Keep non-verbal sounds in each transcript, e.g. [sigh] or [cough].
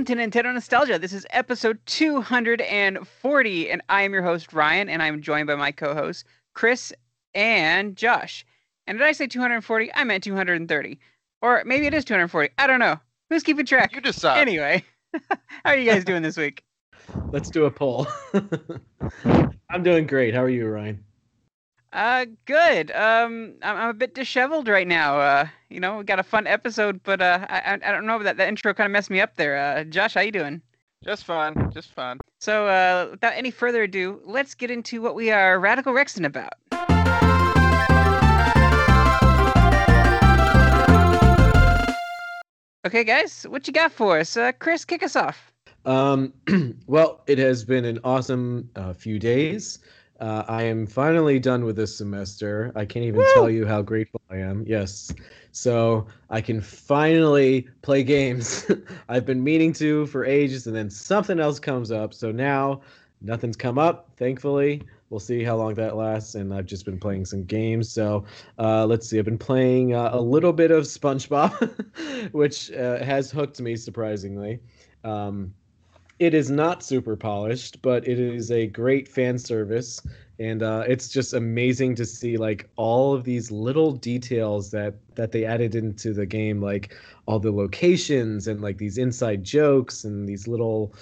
Hello and welcome to Nintendo Nostalgia. This is episode 240, and I am your host, Ryan, and I'm joined by my co hosts, Chris and Josh. And did I say 240? I meant 230. Or maybe it is 240. I don't know. Who's keeping track? You decide. Anyway, [laughs] how are you guys doing this week? Let's do a poll. [laughs] I'm doing great. How are you, Ryan? Uh, good. Um, I'm, I'm a bit disheveled right now. Uh, you know, we got a fun episode, but uh, I I I don't know that that intro kind of messed me up there. Uh, Josh, how you doing? Just fine. Just fine. So, uh, without any further ado, let's get into what we are Radical Rexing about. Okay, guys, what you got for us? Uh, Chris, kick us off. Um, [clears throat] well, it has been an awesome uh, few days. Uh, I am finally done with this semester. I can't even Woo! tell you how grateful I am. Yes. So I can finally play games. [laughs] I've been meaning to for ages, and then something else comes up. So now nothing's come up, thankfully. We'll see how long that lasts. And I've just been playing some games. So uh, let's see. I've been playing uh, a little bit of SpongeBob, [laughs] which uh, has hooked me surprisingly. Um, it is not super polished, but it is a great fan service, and uh, it's just amazing to see like all of these little details that that they added into the game, like all the locations and like these inside jokes and these little,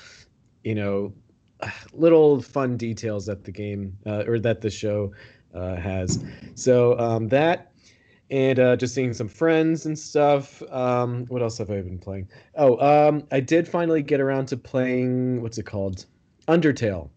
you know, [sighs] little fun details that the game uh, or that the show uh, has. So um, that and uh, just seeing some friends and stuff. Um, what else have I been playing? Oh, um, I did finally get around to playing what's it called, Undertale.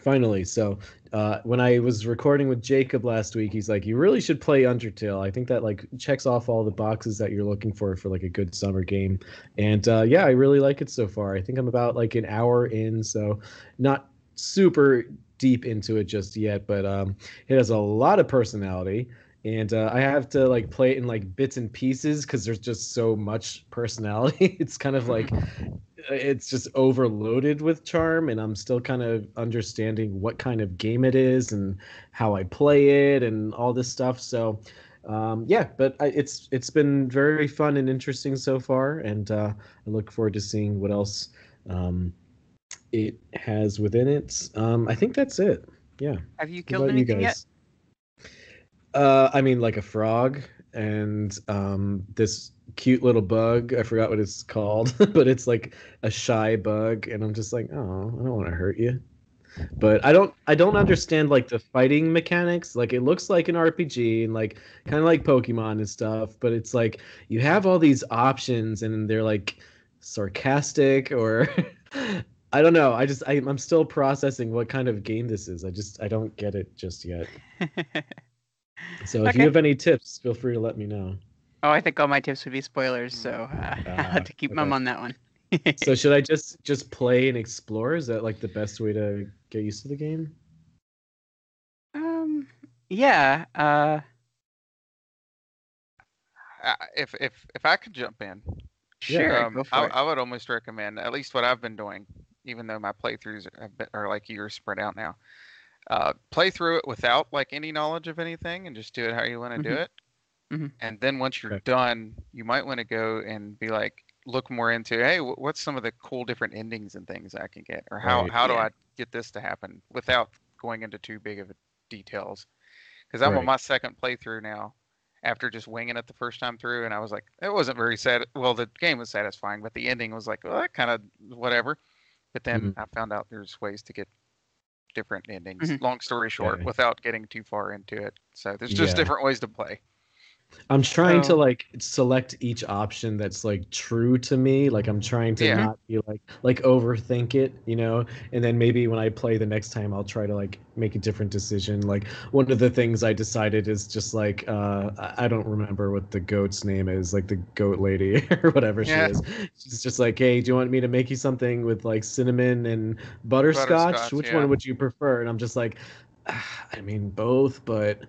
Finally, so uh, when I was recording with Jacob last week, he's like, "You really should play Undertale. I think that like checks off all the boxes that you're looking for for like a good summer game." And uh, yeah, I really like it so far. I think I'm about like an hour in, so not super deep into it just yet, but um, it has a lot of personality and uh, I have to like play it in like bits and pieces because there's just so much personality. [laughs] it's kind of like [laughs] it's just overloaded with charm, and I'm still kind of understanding what kind of game it is and how I play it and all this stuff. So um, yeah, but I, it's it's been very fun and interesting so far, and uh, I look forward to seeing what else um, it has within it. Um, I think that's it. Yeah. Have you killed about you anything yet? Uh, I mean, like a frog and um, this cute little bug. I forgot what it's called, [laughs] but it's like a shy bug, and I'm just like, oh, I don't want to hurt you. But I don't, I don't understand like the fighting mechanics. Like it looks like an RPG and like kind of like Pokemon and stuff, but it's like you have all these options, and they're like sarcastic or. [laughs] I don't know. I just I, I'm still processing what kind of game this is. I just I don't get it just yet. [laughs] So if Okay. you have any tips, feel free to let me know. oh, I think all my tips would be spoilers, so uh, [laughs] I'll have to keep mum on that one. So [laughs] should I just just play and explore? Is that like the best way to get used to the game? um, yeah. Uh, Uh, if if if I could jump in, sure. um, go for I, it. I would almost recommend at least what I've been doing, even though my playthroughs have been, are like years spread out now. Uh, play through it without like any knowledge of anything, and just do it how you want to do Mhm. it. Mhm. And then once you're done, you might want to go and be like, look more into, hey, what's some of the cool different endings and things I can get, or how Right. how do Yeah. I get this to happen without going into too big of a details? Because I'm on my second playthrough now, after just winging it the first time through, and I was like, it wasn't very sad. Well, the game was satisfying, but the ending was like, well, that kind of whatever. But then Mhm. I found out there's ways to get different endings. Mhm. Long story short, without getting too far into it. So there's just Yeah. different ways to play. I'm trying to like select each option that's like true to me. Like I'm trying to Yeah. not be like like overthink it, you know. And then maybe when I play the next time, I'll try to like make a different decision. Like one of the things I decided is just like uh, I I don't remember what the goat's name is, like the goat lady [laughs] or whatever Yeah. she is. She's just like, hey, do you want me to make you something with like cinnamon and butterscotch? Butterscotch, Which yeah. one would you prefer? And I'm just like. "Ah, [sighs] I mean both, but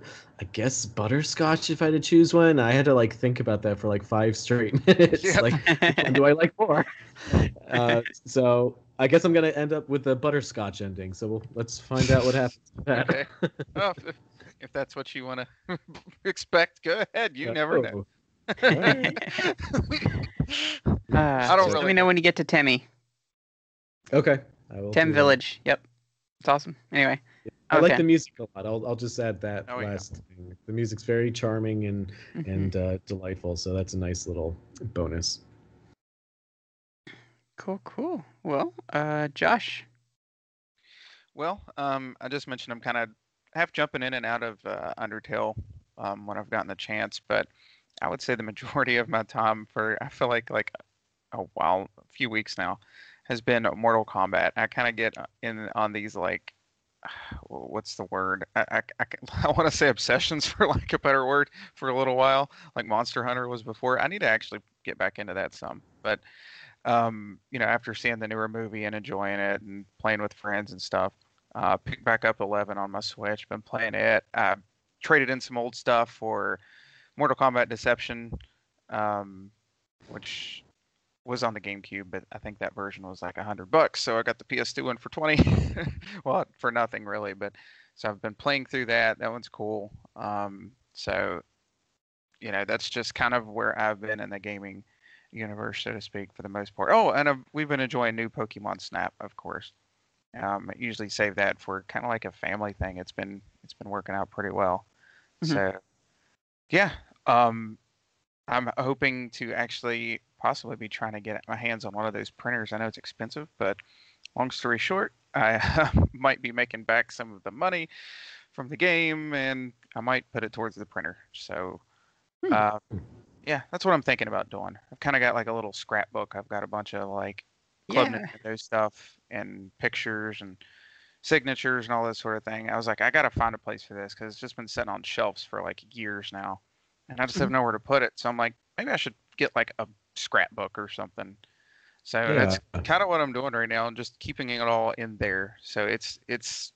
I guess butterscotch if I had to choose one. I had to like think about that for like five straight [laughs] minutes. Yep. Like, do I like more? Uh, so I guess I'm gonna end up with the butterscotch ending. So we'll, let's find out what happens. with that. Okay. [laughs] well, if, if that's what you want to [laughs] expect, go ahead. You never know. Oh, alright. Uh, I don't just Let me know when you get to Temmie. Okay. I will Tem do that. Village. Yep. It's awesome. Anyway. I like the music a lot. I'll, I'll just add that Oh, yeah. last thing. The music's very charming and Mhm. and uh, delightful, so that's a nice little bonus. Cool, cool. Well, uh, Josh. Well, um, I just mentioned I'm kind of half jumping in and out of uh, Undertale um, when I've gotten the chance, but I would say the majority of my time for I feel like like a while, a few weeks now, has been Mortal Kombat. I kind of get uh, in on these like [sighs] what's the word? I I, I, [laughs] I want to say obsessions [laughs] for like a better word for a little while, like Monster Hunter was before. I need to actually get back into that some, but um, you know, after seeing the newer movie and enjoying it and playing with friends and stuff, uh, picked back up 11 on my Switch. Been playing it. I traded in some old stuff for Mortal Kombat Deception, um, which was on the GameCube, but I think that version was like a hundred bucks. So I got the PS2 one for 20. [laughs] well, for nothing really, but so I've been playing through that. That one's cool. Um, so you know, that's just kind of where I've been in the gaming universe, so to speak, for the most part. Oh, and uh, we've been enjoying new Pokemon Snap, of course. Um, I usually save that for kind of like a family thing. It's been it's been working out pretty well. Mhm. So, yeah, um, I'm hoping to actually possibly be trying to get my hands on one of those printers. I know it's expensive, but long story short, I [laughs] might be making back some of the money from the game, and I might put it towards the printer. So, Hmm. uh, yeah, that's what I'm thinking about doing. I've kind of got like a little scrapbook. I've got a bunch of like Club Yeah. Nintendo stuff and pictures and signatures and all that sort of thing. I was like, I gotta find a place for this because it's just been sitting on shelves for like years now, and I just have nowhere to put it. So I'm like, maybe I should get like a scrapbook or something. So that's kind of what I'm doing right now, and just keeping it all in there. So it's it's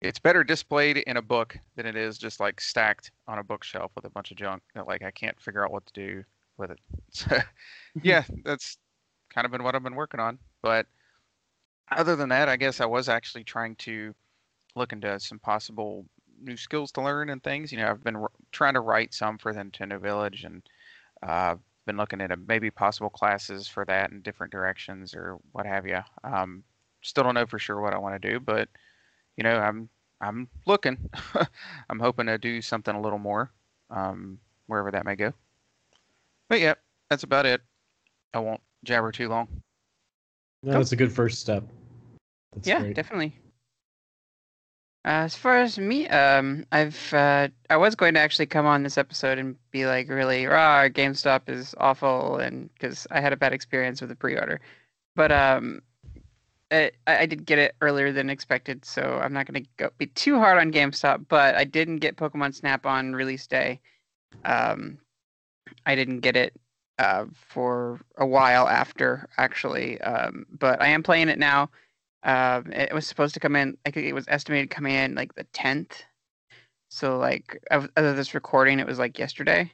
it's better displayed in a book than it is just like stacked on a bookshelf with a bunch of junk that like I can't figure out what to do with it. [laughs] So yeah, that's kind of been what I've been working on. But other than that, I guess I was actually trying to look into some possible new skills to learn and things. You know, I've been r- trying to write some for the Nintendo Village and uh, been looking at a, maybe possible classes for that in different directions or what have you. Um, still don't know for sure what I want to do, but you know, I'm I'm looking. [laughs] I'm hoping to do something a little more, um, wherever that may go. But yeah, that's about it. I won't jabber too long. No, that's a good first step. That's yeah, great. definitely. Uh, as far as me, um, I've uh, I was going to actually come on this episode and be like, really, rah, GameStop is awful, and because I had a bad experience with the pre-order, but um, I did get it earlier than expected, so I'm not going to go be too hard on GameStop. But I didn't get Pokemon Snap on release day. Um, I didn't get it uh, for a while after, actually, um, but I am playing it now. Um, it was supposed to come in. I think it was estimated come in like the tenth. So like of, of this recording, it was like yesterday.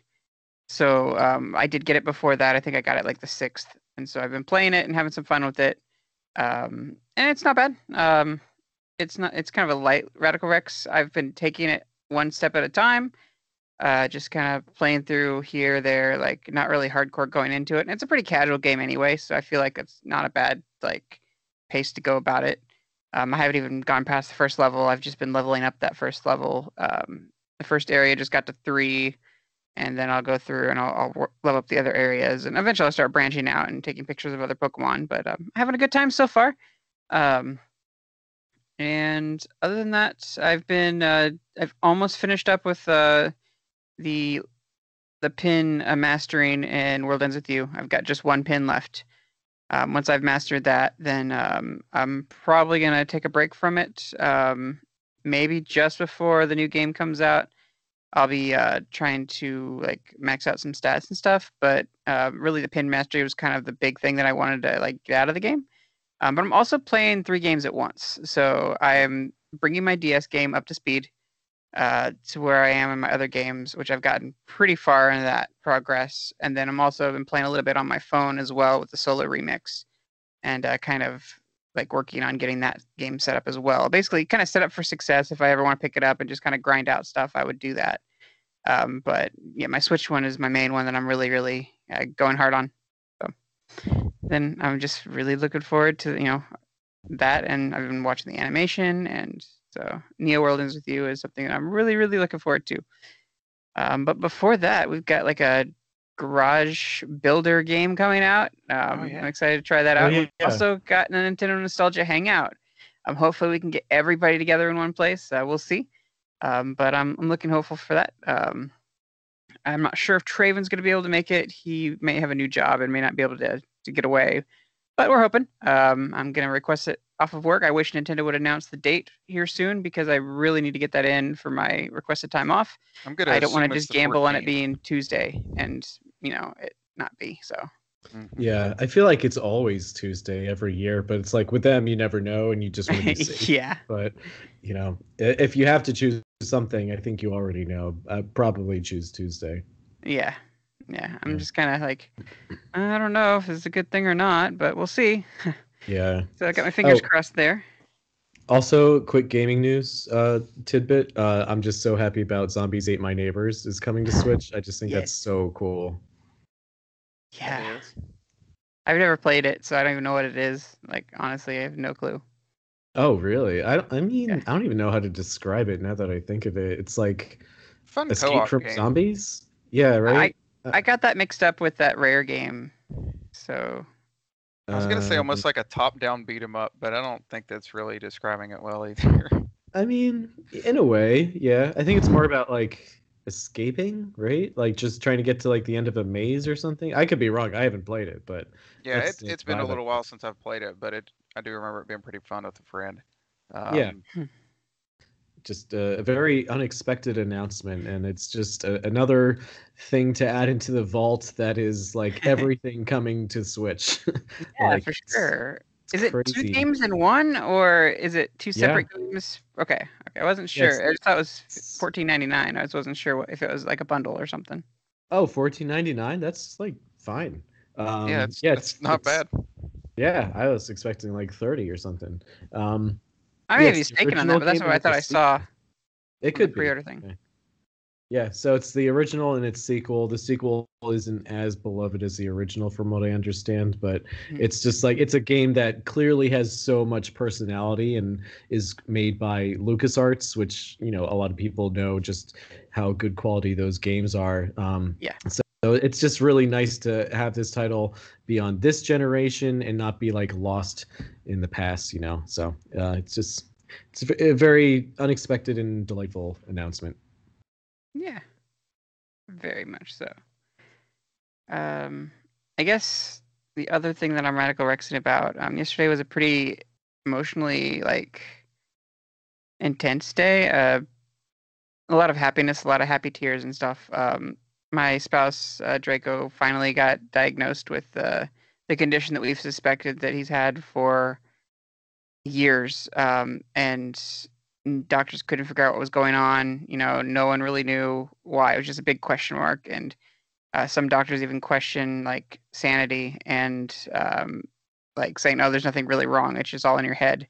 So um, I did get it before that. I think I got it like the sixth, and so I've been playing it and having some fun with it. Um, and it's not bad. Um, it's not. It's kind of a light Radical Rex. I've been taking it one step at a time. Uh, just kind of playing through here, there, like not really hardcore going into it. And it's a pretty casual game anyway, so I feel like it's not a bad like pace to go about it. Um, I haven't even gone past the first level. I've just been leveling up that first level. Um, the first area just got to three, and then I'll go through and I'll, I'll level up the other areas, and eventually I'll start branching out and taking pictures of other Pokemon. But um, having a good time so far. Um, and other than that, I've been uh, I've almost finished up with uh, the the pin uh, mastering in World Ends with You. I've got just one pin left. Um, once I've mastered that, then um, I'm probably gonna take a break from it. Um, maybe just before the new game comes out, I'll be uh, trying to like max out some stats and stuff. But uh, really, the pin mastery was kind of the big thing that I wanted to like get out of the game. Um, but I'm also playing three games at once, so I am bringing my DS game up to speed uh, to where I am in my other games, which I've gotten pretty far in that progress. And then I'm also been playing a little bit on my phone as well with the solo remix, and uh, kind of like working on getting that game set up as well. Basically, kind of set up for success. If I ever want to pick it up and just kind of grind out stuff, I would do that. Um, but yeah, my Switch one is my main one that I'm really, really uh, going hard on. So then I'm just really looking forward to you know that, and I've been watching the animation, and so Neo World Ends with You is something that I'm really really looking forward to. Um, but before that, we've got like a garage builder game coming out. Um, Oh, yeah. I'm excited to try that Oh, out. yeah, We've yeah. also got a Nintendo Nostalgia Hangout. Um, hopefully we can get everybody together in one place. Uh, we'll see. Um, but I'm, I'm looking hopeful for that. Um, I'm not sure if Traven's going to be able to make it. He may have a new job and may not be able to, to get away. But we're hoping. Um, I'm going to request it off of work. I wish Nintendo would announce the date here soon because I really need to get that in for my requested time off. I'm gonna. I don't want to just the gamble on it being Tuesday and, you know, it not be. So, Mhm. Yeah, I feel like it's always Tuesday every year, but it's like with them, you never know, and you just want to be [laughs] yeah. But you know, if you have to choose something, I think you already know. I'd probably choose Tuesday. Yeah. Yeah. I'm Yeah. just kind of like, I don't know if it's a good thing or not, but we'll see. [laughs] Yeah. So I got my fingers Oh. crossed there. Also, quick gaming news uh, tidbit. Uh, I'm just so happy about Zombies Ate My Neighbors is coming to [gasps] Switch. I just think Yes. that's so cool. Yeah. I've never played it, so I don't even know what it is. Like, honestly, I have no clue. Oh, really? I I mean, Yeah. I don't even know how to describe it now that I think of it. It's like Fun Escape co-op from game. Zombies. Yeah, right. I got that mixed up with that rare game. So, I was gonna say Um, almost like a top-down beat 'em up, but I don't think that's really describing it well either. [laughs] I mean, in a way, yeah. I think it's more about like escaping, right? Like just trying to get to like the end of a maze or something. I could be wrong. I haven't played it, but yeah, That's it, it's been a little while since I've played it, but it I do remember it being pretty fun with a friend. Um, Yeah. Just a, a very unexpected announcement, and it's just a, another thing to add into the vault that is like [laughs] everything coming to Switch. [laughs] yeah, Like, for sure. it's Is it two games in one, or is it two Yeah. separate games? Okay, okay, I wasn't Yes. sure. I just thought it was fourteen ninety nine. I just wasn't sure what, if it was like a bundle or something. Oh, fourteen ninety nine. That's like fine. Um, yeah, it's, yeah, it's, not bad. Yeah, I was expecting like thirty or something. Um, I may Yeah, be mistaken on that, but that's what I thought I saw. it could be. pre-order thing. Okay. Yeah, so it's the original and its sequel. The sequel isn't as beloved as the original, from what I understand, but Mhm. it's just like it's a game that clearly has so much personality and is made by LucasArts, which you know a lot of people know just how good quality those games are. Um, Yeah. So, so it's just really nice to have this title be on this generation and not be like lost in the past, you know. So uh, it's just it's a very unexpected and delightful announcement. Yeah, very much so. Um, I guess the other thing that I'm radical rexing about, um, yesterday was a pretty emotionally like intense day. Uh, a lot of happiness, a lot of happy tears and stuff. Um, my spouse uh, Draco finally got diagnosed with uh, the condition that we've suspected that he's had for years, um, and and doctors couldn't figure out what was going on. You know, no one really knew why. It was just a big question mark, and uh, some doctors even question like sanity and um, like saying, "Oh, there's nothing really wrong. It's just all in your head."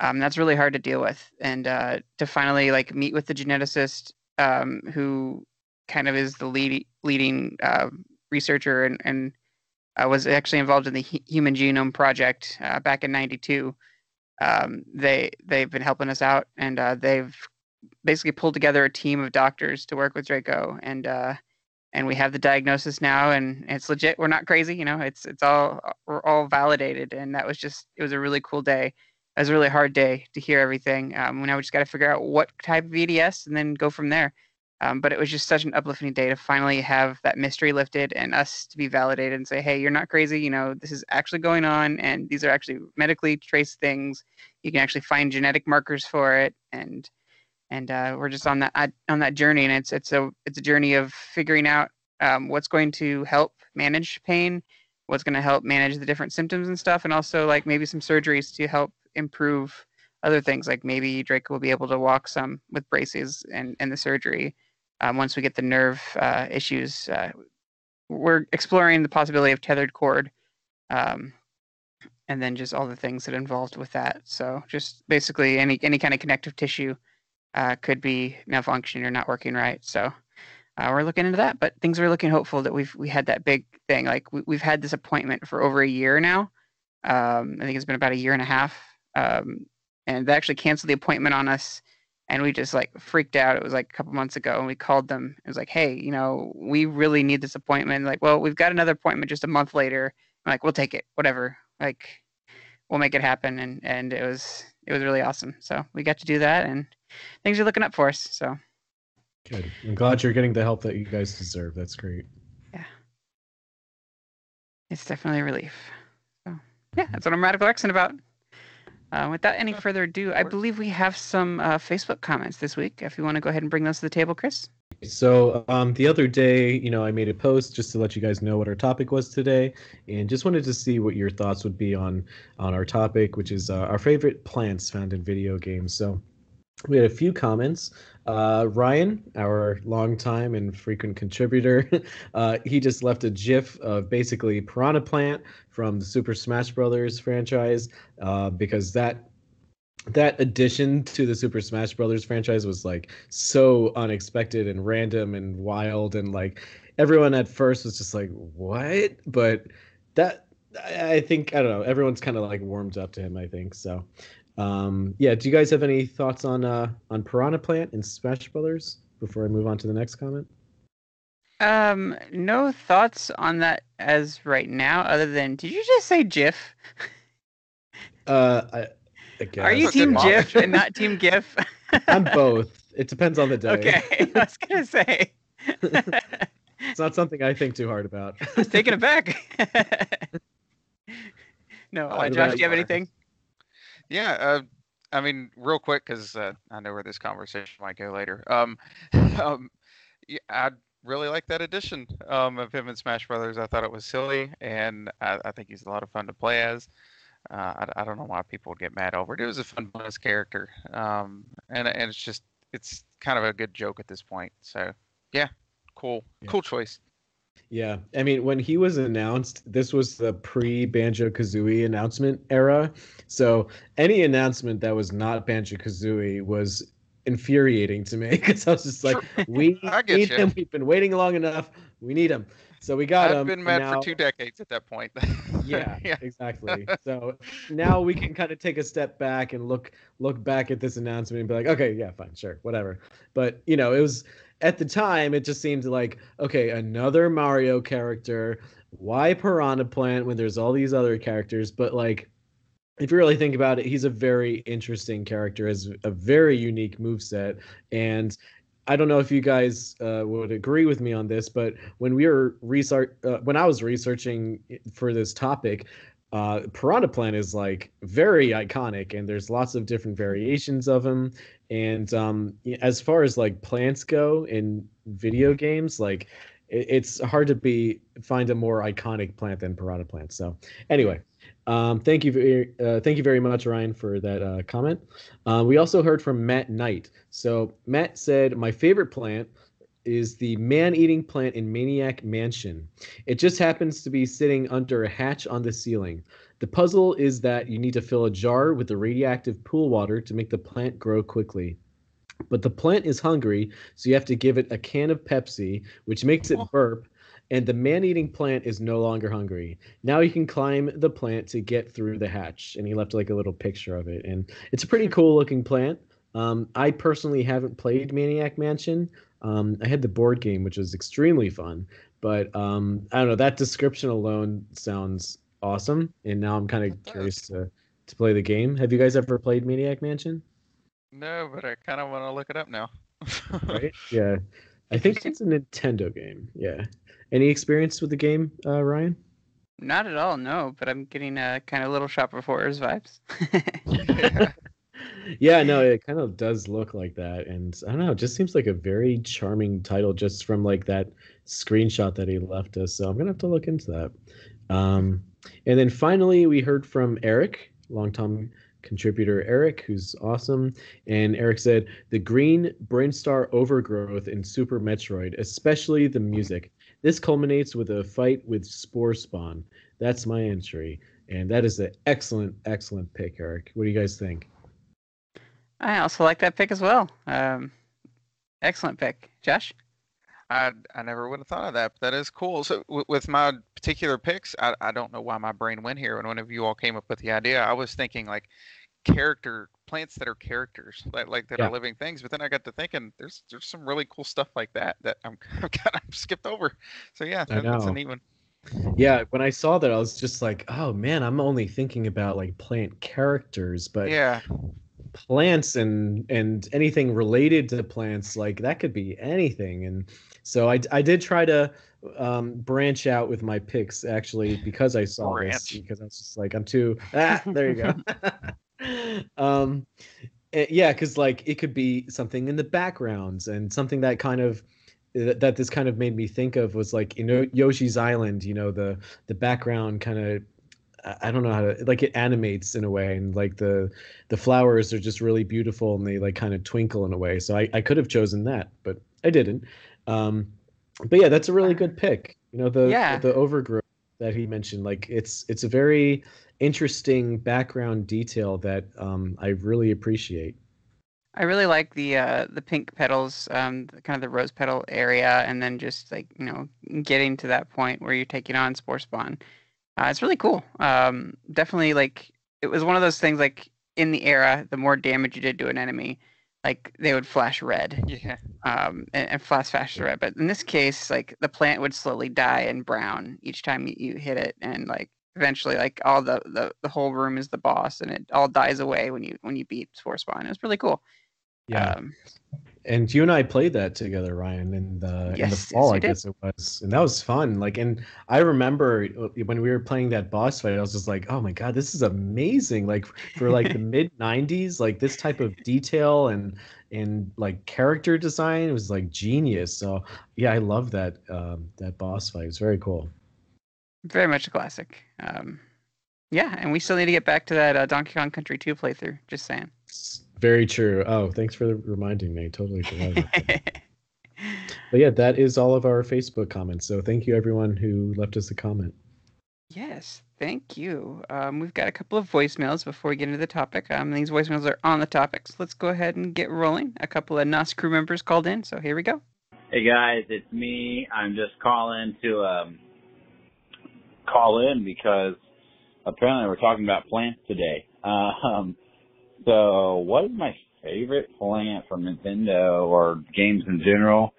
Um, that's really hard to deal with, and uh, to finally like meet with the geneticist um, who kind of is the lead, leading uh, researcher and, and uh, was actually involved in the Hu- Human Genome Project uh, back in '92 um, they they've been helping us out and uh, they've basically pulled together a team of doctors to work with Draco and uh, and we have the diagnosis now and it's legit. We're not crazy you know it's it's all we're all validated and that was just it was a really cool day. It was a really hard day to hear everything. Um, now we just got to figure out what type of EDS and then go from there um, but it was just such an uplifting day to finally have that mystery lifted and us to be validated and say, hey, you're not crazy. You know, this is actually going on, and these are actually medically traced things. You can actually find genetic markers for it, and and uh, we're just on that uh, on that journey. And it's it's a it's a journey of figuring out um, what's going to help manage pain, what's going to help manage the different symptoms and stuff, and also like maybe some surgeries to help improve other things. Like maybe Drake will be able to walk some with braces and and the surgery um, once we get the nerve uh, issues. Uh, we're exploring the possibility of tethered cord, um, and then just all the things that involved with that. So just basically any any kind of connective tissue uh, could be malfunctioning or not working right. So uh, we're looking into that. But things are looking hopeful that we've we had that big thing. Like we, we've had this appointment for over a year now. Um, I think it's been about a year and a half. Um, and they actually canceled the appointment on us and we just like freaked out. It was like a couple months ago, and we called them. It was like, hey, you know, we really need this appointment. Like, well, we've got another appointment just a month later. I'm like, we'll take it, whatever. Like, we'll make it happen. And and it was it was really awesome. So we got to do that, and things are looking up for us. So good. I'm glad you're getting the help that you guys deserve. That's great. Yeah, it's definitely a relief. So yeah, that's what I'm radical rexing about. Uh, without any further ado, I believe we have some uh, Facebook comments this week. If you want to go ahead and bring those to the table, Chris. So um, the other day, you know, I made a post just to let you guys know what our topic was today, and just wanted to see what your thoughts would be on on our topic, which is uh, our favorite plants found in video games. So we had a few comments. Uh, Ryan, our longtime and frequent contributor, [laughs] uh, he just left a GIF of basically Piranha Plant from the Super Smash Brothers franchise uh, because that that addition to the Super Smash Brothers franchise was like so unexpected and random and wild and like everyone at first was just like what but that I think I don't know everyone's kind of like warmed up to him I think so um, yeah, do you guys have any thoughts on uh, on Piranha Plant and Smash Brothers before I move on to the next comment? Um, no thoughts on that as right now, other than did you just say GIF? Uh, I, I [laughs] Are you Team GIF and not Team GIF? [laughs] I'm both. It depends on the day. Okay, [laughs] I was gonna say. it's not something I think too hard about. I was taken aback. no, uh, Josh, do you have anything? Yeah, uh, I mean, real quick, because uh, I know where this conversation might go later. Um, [laughs] um, yeah, I really like that addition um, of him in Smash Brothers. I thought it was silly, and I, I think he's a lot of fun to play as. Uh, I, I, don't know why people would get mad over it. It was a fun bonus character, um, and and it's just it's kind of a good joke at this point. So yeah, cool, yeah. cool choice. Yeah, I mean, when he was announced, this was the pre Banjo Kazooie announcement era. So any announcement that was not Banjo Kazooie was infuriating to me [laughs] because I was just like, [laughs] we need you. him. We've been waiting long enough. We need him. So we got I've him. I've been mad now... for two decades at that point. [laughs] yeah, yeah, exactly. So now we can kind of take a step back and look look back at this announcement and be like, okay, yeah, fine, sure, whatever. But you know, it was at the time it just seemed like okay another mario character. Why piranha plant when there's all these other characters? But like if you really think about it he's a very interesting character has a very unique move set and I don't know if you guys uh, would agree with me on this, but when we were research, uh, when I was researching for this topic, uh, Piranha Plant is like very iconic, and there's lots of different variations of him. And um, as far as like plants go in video games, like it, it's hard to be find a more iconic plant than Piranha Plant. So anyway, um, thank you, very, uh, thank you very much, Ryan, for that uh, comment. Uh, we also heard from Matt Knight. So Matt said, "My favorite plant." is the man-eating plant in Maniac Mansion. It just happens to be sitting under a hatch on the ceiling. The puzzle is that you need to fill a jar with the radioactive pool water to make the plant grow quickly. But the plant is hungry, so you have to give it a can of Pepsi, which makes it oh. burp, and the man eating plant is no longer hungry. Now you can climb the plant to get through the hatch. And he left like a little picture of it. And it's a pretty hmm. cool looking plant. Um, I personally haven't played Maniac Mansion, um, I had the board game, which was extremely fun. But um, I don't know. That description alone sounds awesome, and now I'm kind of curious to to play the game. Have you guys ever played Maniac Mansion? No, but I kind of want to look it up now. [laughs] right? Yeah, I think [laughs] it's a Nintendo game. Yeah. Any experience with the game, uh, Ryan? Not at all, no. But I'm getting a kind of Little Shop of Horrors vibes. yeah [laughs] yeah, no, it kind of does look like that, and I don't know, it just seems like a very charming title just from like that screenshot that he left us. So I'm gonna have to look into that. Um, and then finally, we heard from Eric, longtime contributor Eric, who's awesome. And Eric said, The green Brinstar overgrowth in Super Metroid, especially the music. This culminates with a fight with Spore Spawn. That's my entry. And that is an excellent, excellent pick, Eric. What do you guys think? I also like that pick as well. Um, excellent pick, Josh. I I never would have thought of that, but that is cool. So w- with my particular picks, I I don't know why my brain went here. And whenever you all came up with the idea, I was thinking like character plants that are characters, like like that Yeah. are living things. But then I got to thinking, there's there's some really cool stuff like that that I'm [laughs] kind of skipped over. So yeah, that, that's a neat one. Yeah, when I saw that, I was just like, oh man, I'm only thinking about like plant characters, but Yeah, plants and and anything related to plants, like that could be anything. And so I I did try to um branch out with my picks actually because I saw this because I was just like I'm too ah there you go. [laughs] um eh, yeah, because like it could be something in the backgrounds and something that kind of that, that this kind of made me think of was like you know Yoshi's Island, you know the the background kind of I don't know how to like it animates in a way and like the the flowers are just really beautiful and they like kind of twinkle in a way. So I, I could have chosen that, but I didn't. Um but yeah, that's a really good pick. You know, the Yeah. the overgrowth that he mentioned, like it's it's a very interesting background detail that um I really appreciate. I really like the uh, the pink petals, um, the, kind of the rose petal area, and then just like you know getting to that point where you're taking on spore spawn. Uh, it's really cool. Um, definitely like it was one of those things like in the era, the more damage you did to an enemy, like they would flash red, yeah, um, and, and flash faster red. But in this case, like the plant would slowly die and brown each time you, you hit it, and like eventually, like all the, the the whole room is the boss, and it all dies away when you when you beat spore spawn. It was really cool. Yeah. Um, and you and I played that together, Ryan, in the in the Yes, yes, fall, we I did. guess it was, and that was fun. Like, and I remember uh, when we were playing that boss fight, I was just like, "Oh my god, this is amazing!" Like for like the [laughs] mid '90s, like this type of detail and and like character design was like genius. So yeah, I love that um, that boss fight. It's very cool. very much a classic. Um, yeah, and we still need to get back to that uh, Donkey Kong Country 2 playthrough. Just saying. It's very true. Oh, thanks for reminding me. Totally forgot. [laughs] But yeah, that is all of our Facebook comments. So thank you everyone who left us a comment. yes, thank you. Um, we've got a couple of voicemails before we get into the topic. Um, these voicemails are on the topic, so Let's go ahead and get rolling. A couple of NAS crew members called in, so here we go. Hey guys, it's me. I'm just calling to um, call in because apparently we're talking about plants today. [laughs] Um, so, what is my favorite plant from Nintendo or games in general?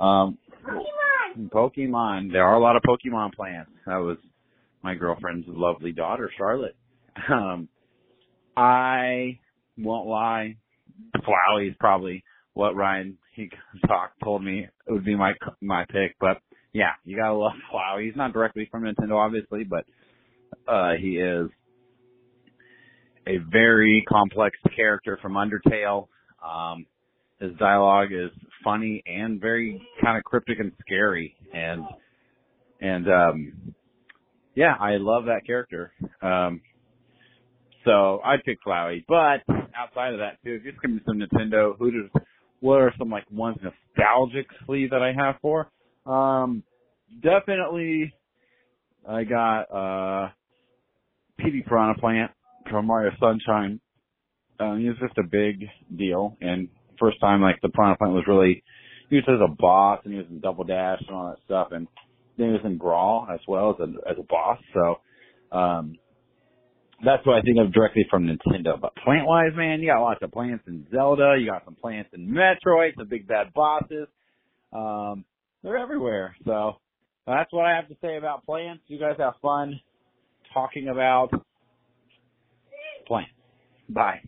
Um, Pokemon. Pokemon. There are a lot of Pokemon plants. That was my girlfriend's lovely daughter, Charlotte. Um, I won't lie. Flowey is probably what Ryan [laughs] he talked told me it would be my my pick. But yeah, you gotta love [laughs] Flowey. He's not directly from Nintendo, obviously, but uh, he is a very complex character from Undertale. Um, his dialogue is funny and very kind of cryptic and scary, and and um, yeah, I love that character. Um, so I'd pick Flowey, but outside of that too, if you're just gonna be some Nintendo, who does what are some like ones nostalgically that I have for? Um, definitely, I got uh, Petey Piranha Plant from Mario Sunshine. Um, he was just a big deal, and first time like the Piranha Plant was really used as a boss, and he was in Double Dash and all that stuff, and then he was in Brawl as well as a as a boss. So, um, that's what I think of directly from Nintendo. But plant wise, man, you got lots of plants in Zelda. You got some plants in Metroid, some big bad bosses. Um, they're everywhere. So that's what I have to say about plants. You guys have fun talking about plants. Bye.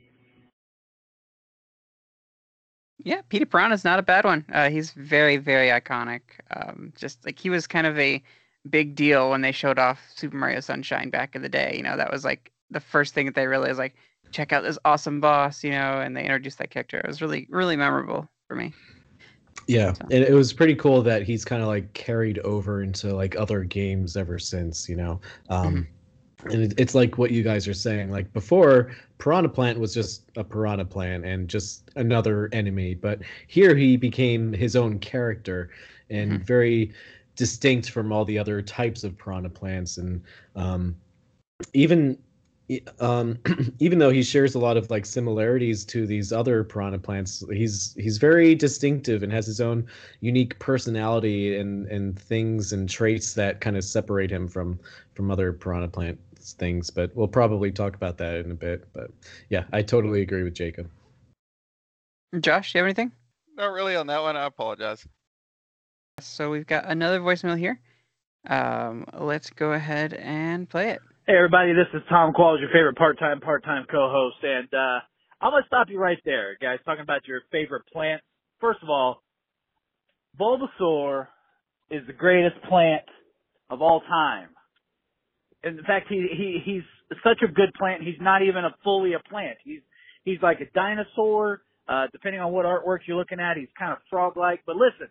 Yeah, Petey Piranha is not a bad one. Uh, he's very, very iconic. Um, just like he was kind of a big deal when they showed off Super Mario Sunshine back in the day. You know, that was like the first thing that they realized, like, check out this awesome boss, you know, and they introduced that character. It was really, really memorable for me. Yeah, So- and it was pretty cool that he's kind of like carried over into like other games ever since, you know. Um, And it's like what you guys are saying. Like before, Piranha Plant was just a Piranha Plant and just another enemy, but here he became his own character and Mhm. very distinct from all the other types of Piranha Plants. And um, even um, [clears throat] even though he shares a lot of like similarities to these other piranha plants, he's he's very distinctive and has his own unique personality and and things and traits that kind of separate him from from other piranha plant things. But we'll probably talk about that in a bit. But yeah, I totally agree with Jacob. Josh, do you have anything? Not really on that one. I apologize. So we've got another voicemail here. Um, let's go ahead and play it. Hey everybody, this is Tom Qualls, your favorite part-time, part-time co-host, and uh, I'm gonna stop you right there, guys. Talking about your favorite plant. First of all, Bulbasaur is the greatest plant of all time. In fact, he he he's such a good plant. He's not even a fully a plant. He's he's like a dinosaur. Uh, depending on what artwork you're looking at, he's kind of frog-like. But listen,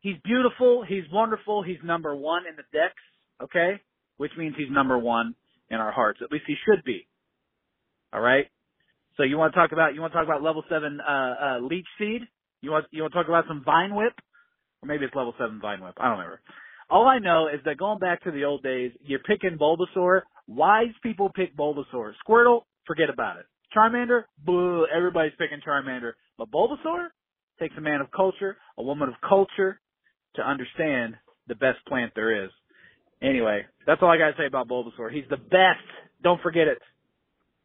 he's beautiful. He's wonderful. He's number one in the Dex. Okay which means he's number one in our hearts. At least he should be. All right. So you want to talk about you want to talk about level seven uh, uh, leech seed? You want you want to talk about some vine whip, or maybe it's level seven vine whip. I don't remember. All I know is that going back to the old days, you're picking Bulbasaur. Wise people pick Bulbasaur. Squirtle, forget about it. Charmander, boo, everybody's picking Charmander. But Bulbasaur takes a man of culture, a woman of culture, to understand the best plant there is. Anyway, that's all I gotta say about Bulbasaur. He's the best. Don't forget it.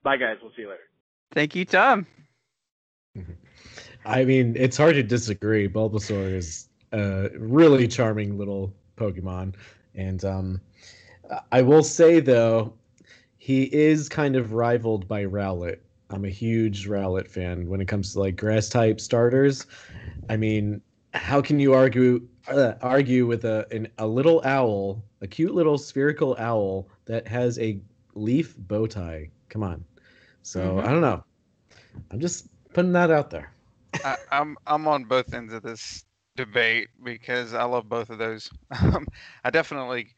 Bye, guys. We'll see you later. Thank you, Tom. [laughs] I mean, it's hard to disagree. Bulbasaur is a really charming little Pokemon, and um, I will say though, he is kind of rivaled by Rowlet. I'm a huge Rowlet fan when it comes to like grass type starters. I mean, how can you argue uh, argue with a an, a little owl, a cute little spherical owl that has a leaf bow tie? Come on. So Mhm. I don't know. I'm just putting that out there. I, I'm I'm on both ends of this debate because I love both of those. [laughs] Um, I definitely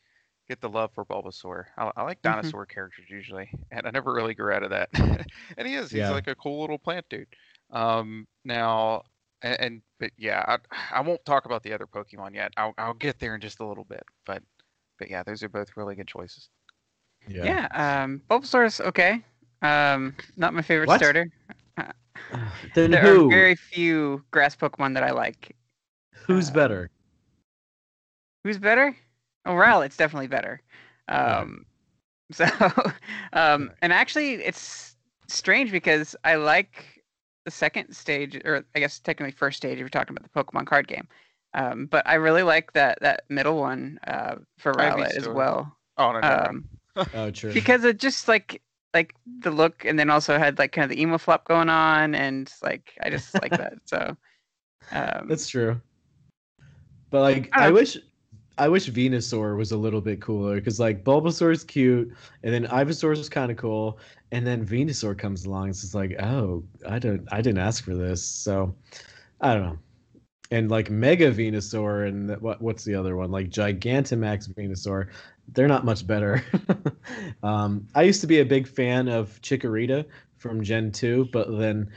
get the love for Bulbasaur. I, I like Mhm. dinosaur characters usually, and I never really grew out of that. [laughs] and he is. He's Yeah. like a cool little plant dude. Um, now, and, and but yeah, I, I won't talk about the other Pokemon yet. I'll I'll get there in just a little bit. But but yeah, those are both really good choices. Yeah. um, Bulbasaur's okay. Um, not my favorite What? starter. Then There who? are very few grass Pokemon that I like. Who's uh, better? Who's better? Oh, Rowlet's definitely better. Right. Um, [laughs] so, um, and actually, it's strange because I like the second stage, or I guess technically first stage if you're talking about the Pokemon card game. Um, but I really like that that middle one uh, for Rowlet as well. Oh no, never mind. Um, [laughs] Oh, true. because it just like like the look, and then also had like kind of the emo flop going on, and like I just like that. So [laughs] um, That's true. But like, I I, wish, I wish Venusaur was a little bit cooler because like Bulbasaur's cute, and then Ivysaur is kind of cool, and then Venusaur comes along. It's just like, oh, I don't, I didn't ask for this, so I don't know. And like Mega Venusaur and the- what what's the other one? Like Gigantamax Venusaur, they're not much better. [laughs] um, I used to be a big fan of Chikorita from Gen two, but then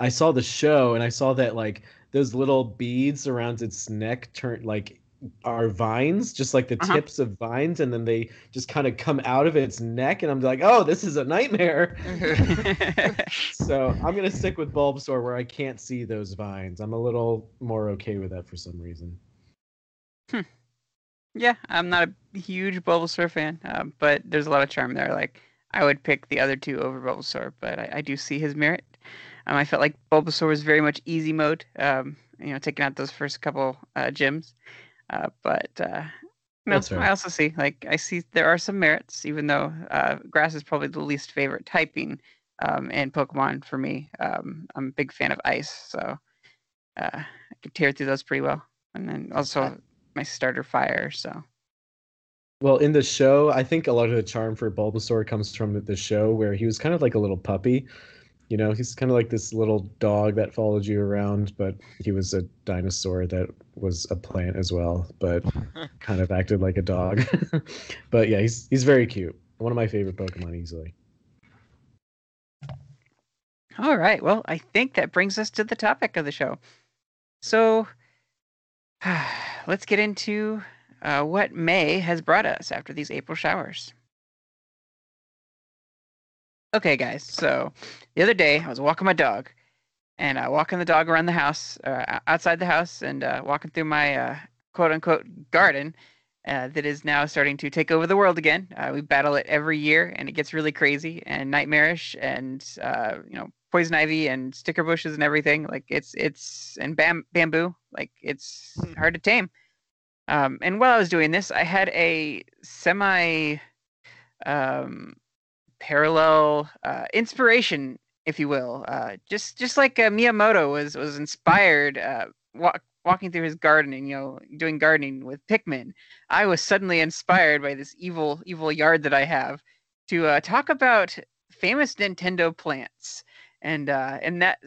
I saw the show and I saw that like those little beads around its neck turn like are vines, just like the Uh-huh. tips of vines, and then they just kind of come out of its neck, and I'm like, oh, this is a nightmare. [laughs] so I'm gonna stick with Bulbasaur where I can't see those vines. I'm a little more okay with that for some reason. Hmm. Yeah, I'm not a huge Bulbasaur fan, um, but there's a lot of charm there. Like I would pick the other two over Bulbasaur, but I, I do see his merit. Um, I felt like Bulbasaur was very much easy mode. Um, you know, taking out those first couple uh, gyms, uh, but uh, no. I also see like I see there are some merits, even though uh, Grass is probably the least favorite typing um, in Pokemon for me. Um, I'm a big fan of Ice, so uh, I could tear through those pretty well, and then also my starter Fire. So. Well, in the show, I think a lot of the charm for Bulbasaur comes from the show where he was kind of like a little puppy. You know, he's kind of like this little dog that followed you around, but he was a dinosaur that was a plant as well, but [laughs] kind of acted like a dog. [laughs] but yeah, he's he's very cute. One of my favorite Pokemon easily. All right. Well, I think that brings us to the topic of the show. So [sighs] let's get into uh, what May has brought us after these April showers. Okay, guys. So the other day I was walking my dog, and uh, walking the dog around the house, uh, outside the house, and uh, walking through my uh, quote unquote garden uh, that is now starting to take over the world again. Uh, we battle it every year, and it gets really crazy and nightmarish, and uh, you know, poison ivy and sticker bushes and everything. Like it's it's and bam bamboo. Like it's hard to tame. Um, and while I was doing this, I had a semi um, parallel uh, inspiration, if you will. Uh, just just like uh, Miyamoto was was inspired uh, walk, walking through his garden and you know doing gardening with Pikmin. I was suddenly inspired by this evil evil yard that I have to uh, talk about famous Nintendo plants. And uh, in that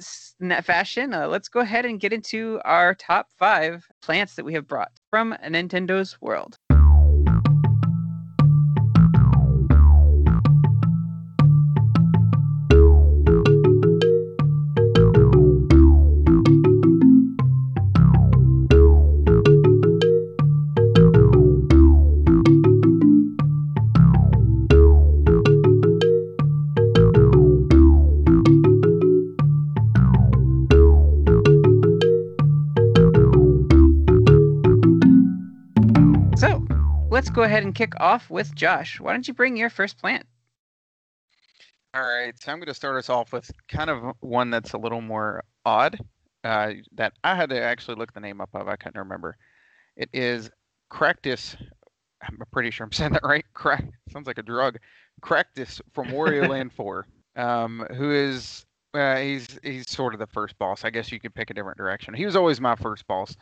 in that fashion, let's go ahead and get into our top five plants that we have brought from a Nintendo's world. Go ahead and kick off with Josh. Why don't you bring your first plant? All right, so I'm going to start us off with kind of one that's a little more odd. Uh, that I had to actually look the name up of. I couldn't remember. It is Cractus. I'm pretty sure I'm [laughs] saying that right. Crack sounds like a drug. Cractus from Wario [laughs] Land 4. Um, who is uh, he's he's sort of the first boss. I guess you could pick a different direction. He was always my first boss,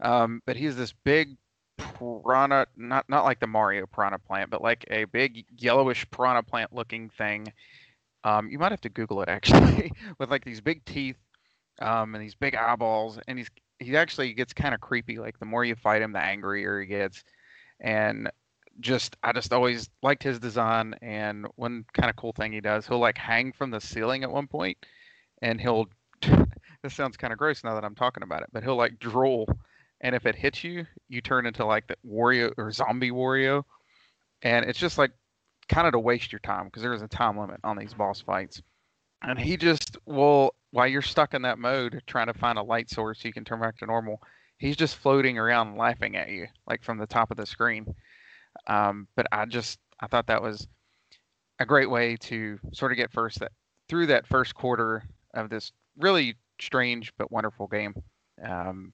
um, but he's this big piranha, not not like the Mario piranha plant, but like a big yellowish piranha plant looking thing. Um, you might have to Google it [laughs] actually, with like these big teeth, um, and these big eyeballs, and he's he actually gets kind of creepy. Like the more you fight him, the angrier he gets, and just I just always liked his design. And one kind of cool thing he does, he'll like hang from the ceiling at one point, and he'll. [laughs] this sounds kind of gross now that I'm talking about it, but he'll like drool and if it hits you, you turn into like the Wario or zombie Wario, and it's just like kind of to waste your time because there is a time limit on these boss fights. And he just will while you're stuck in that mode trying to find a light source so you can turn back to normal. He's just floating around laughing at you like from the top of the screen. Um, but I just I thought that was a great way to sort of get first that through that first quarter of this really strange but wonderful game. Um,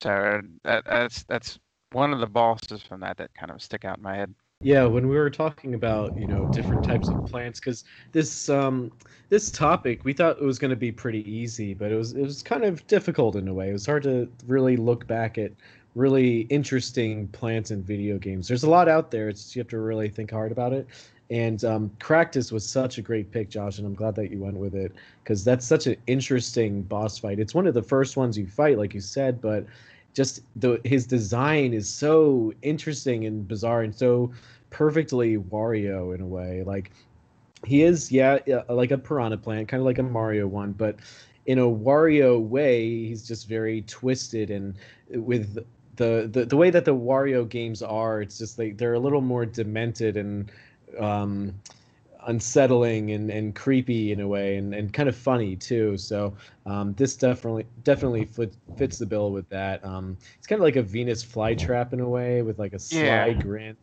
so that, that's that's one of the bosses from that that kind of stick out in my head. Yeah, when we were talking about you know different types of plants, because this um this topic we thought it was going to be pretty easy, but it was it was kind of difficult in a way. It was hard to really look back at really interesting plants in video games. There's a lot out there. It's you have to really think hard about it. And um, Cractus was such a great pick, Josh, and I'm glad that you went with it because that's such an interesting boss fight. It's one of the first ones you fight, like you said, but just the his design is so interesting and bizarre and so perfectly Wario in a way. Like he is, yeah, like a piranha plant, kind of like a Mario one, but in a Wario way, he's just very twisted and with the, the the way that the Wario games are, it's just like they're a little more demented and um, unsettling and, and creepy in a way and, and kind of funny too so um, this definitely definitely fit, fits the bill with that um, it's kind of like a venus flytrap in a way with like a sly Yeah. grin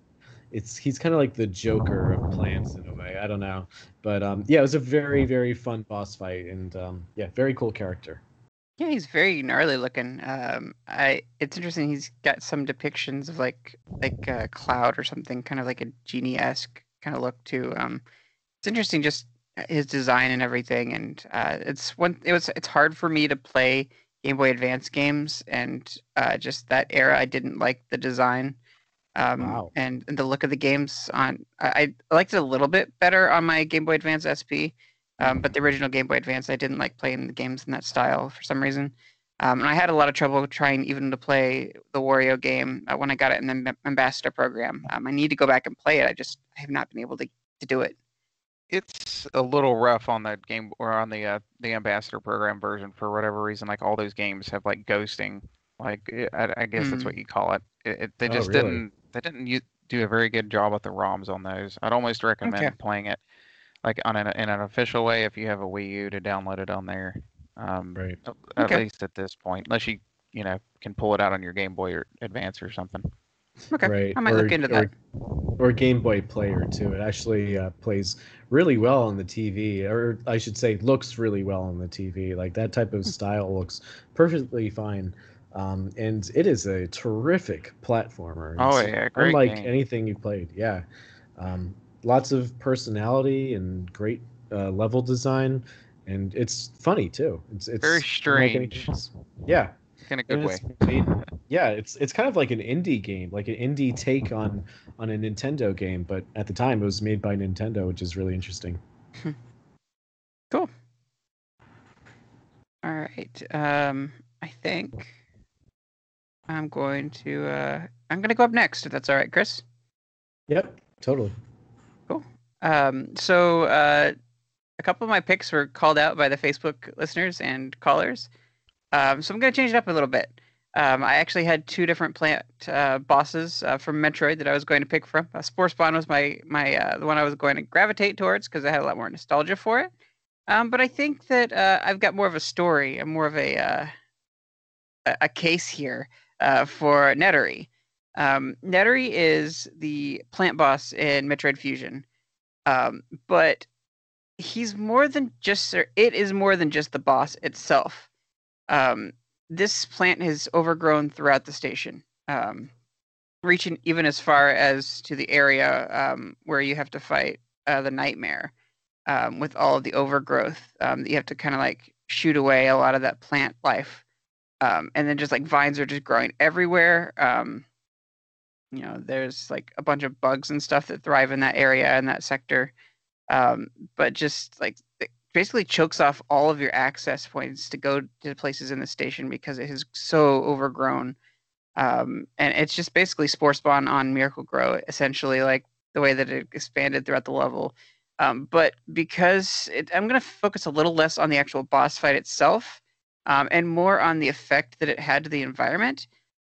it's he's kind of like the joker of plants in a way i don't know but um, yeah it was a very very fun boss fight and um, yeah very cool character Yeah, he's very gnarly looking. Um, I it's interesting. He's got some depictions of like like a cloud or something, kind of like a genie esque kind of look to. Um, it's interesting, just uh, his design and everything. And uh, it's one. It was. It's hard for me to play Game Boy Advance games, and uh, just that era, I didn't like the design. Um, Wow. and, and the look of the games on I, I liked it a little bit better on my Game Boy Advance SP, um, but the original Game Boy Advance, I didn't like playing the games in that style for some reason. Um, and I had a lot of trouble trying even to play the Wario game uh, when I got it in the Am- Ambassador program. Um, I need to go back and play it. I just I have not been able to, to do it. It's a little rough on that game or on the uh, the ambassador program version for whatever reason. Like all those games have like ghosting. Like eh, I, I guess that's Mm. what you call it. it, it they Oh, just really? didn't they didn't u- do a very good job with the ROMs on those. I'd almost recommend Okay. playing it like on an in an official way if you have a Wii U to download it on there. Um, Right. at- At Okay. least at this point, unless you you know can pull it out on your Game Boy or Advance or something. Okay, Right. I might look into that. Or, or Game Boy Player too. It actually uh, plays really well on the TV, or I should say, looks really well on the TV. Like that type Hmm. of style looks perfectly fine. Um, and it is a terrific platformer. Oh, yeah, great unlike game. anything you played. Yeah, um, lots of personality and great uh, level design, and it's funny too. It's it's Very strange. Yeah, In a good way. made- yeah, it's it's kind of like an indie game, like an indie take on on a Nintendo game, but at the time it was made by Nintendo, which is really interesting. Cool. All right. Um, I think I'm going to. Uh, I'm going to go up next, if that's all right, Chris. Yep, totally. Um, so uh, a couple of my picks were called out by the Facebook listeners and callers. Um, so I'm going to change it up a little bit. Um, I actually had two different plant uh, bosses uh, from Metroid that I was going to pick from. Uh, Spore Spawn was my my uh, the one I was going to gravitate towards because I had a lot more nostalgia for it. Um, but I think that uh, I've got more of a story and more of a uh, a, case here uh, for Nettori. Um, Nettori is the plant boss in Metroid Fusion, um, but he's more than just. It is more than just the boss itself. Um, this plant has overgrown throughout the station, um, reaching even as far as to the area um, where you have to fight uh, the nightmare um, with all of the overgrowth um, that you have to kind of like shoot away a lot of that plant life. Um, and then just like vines are just growing everywhere. You know, there's like a bunch of bugs and stuff that thrive in that area and that sector. Um, but just like it basically chokes off all of your access points to go to places in the station because it is so overgrown. Um, and it's just basically Spore Spawn on Miracle-Gro, essentially, like the way that it expanded throughout the level. Um, but because it, I'm going to focus a little less on the actual boss fight itself um, and more on the effect that it had to the environment.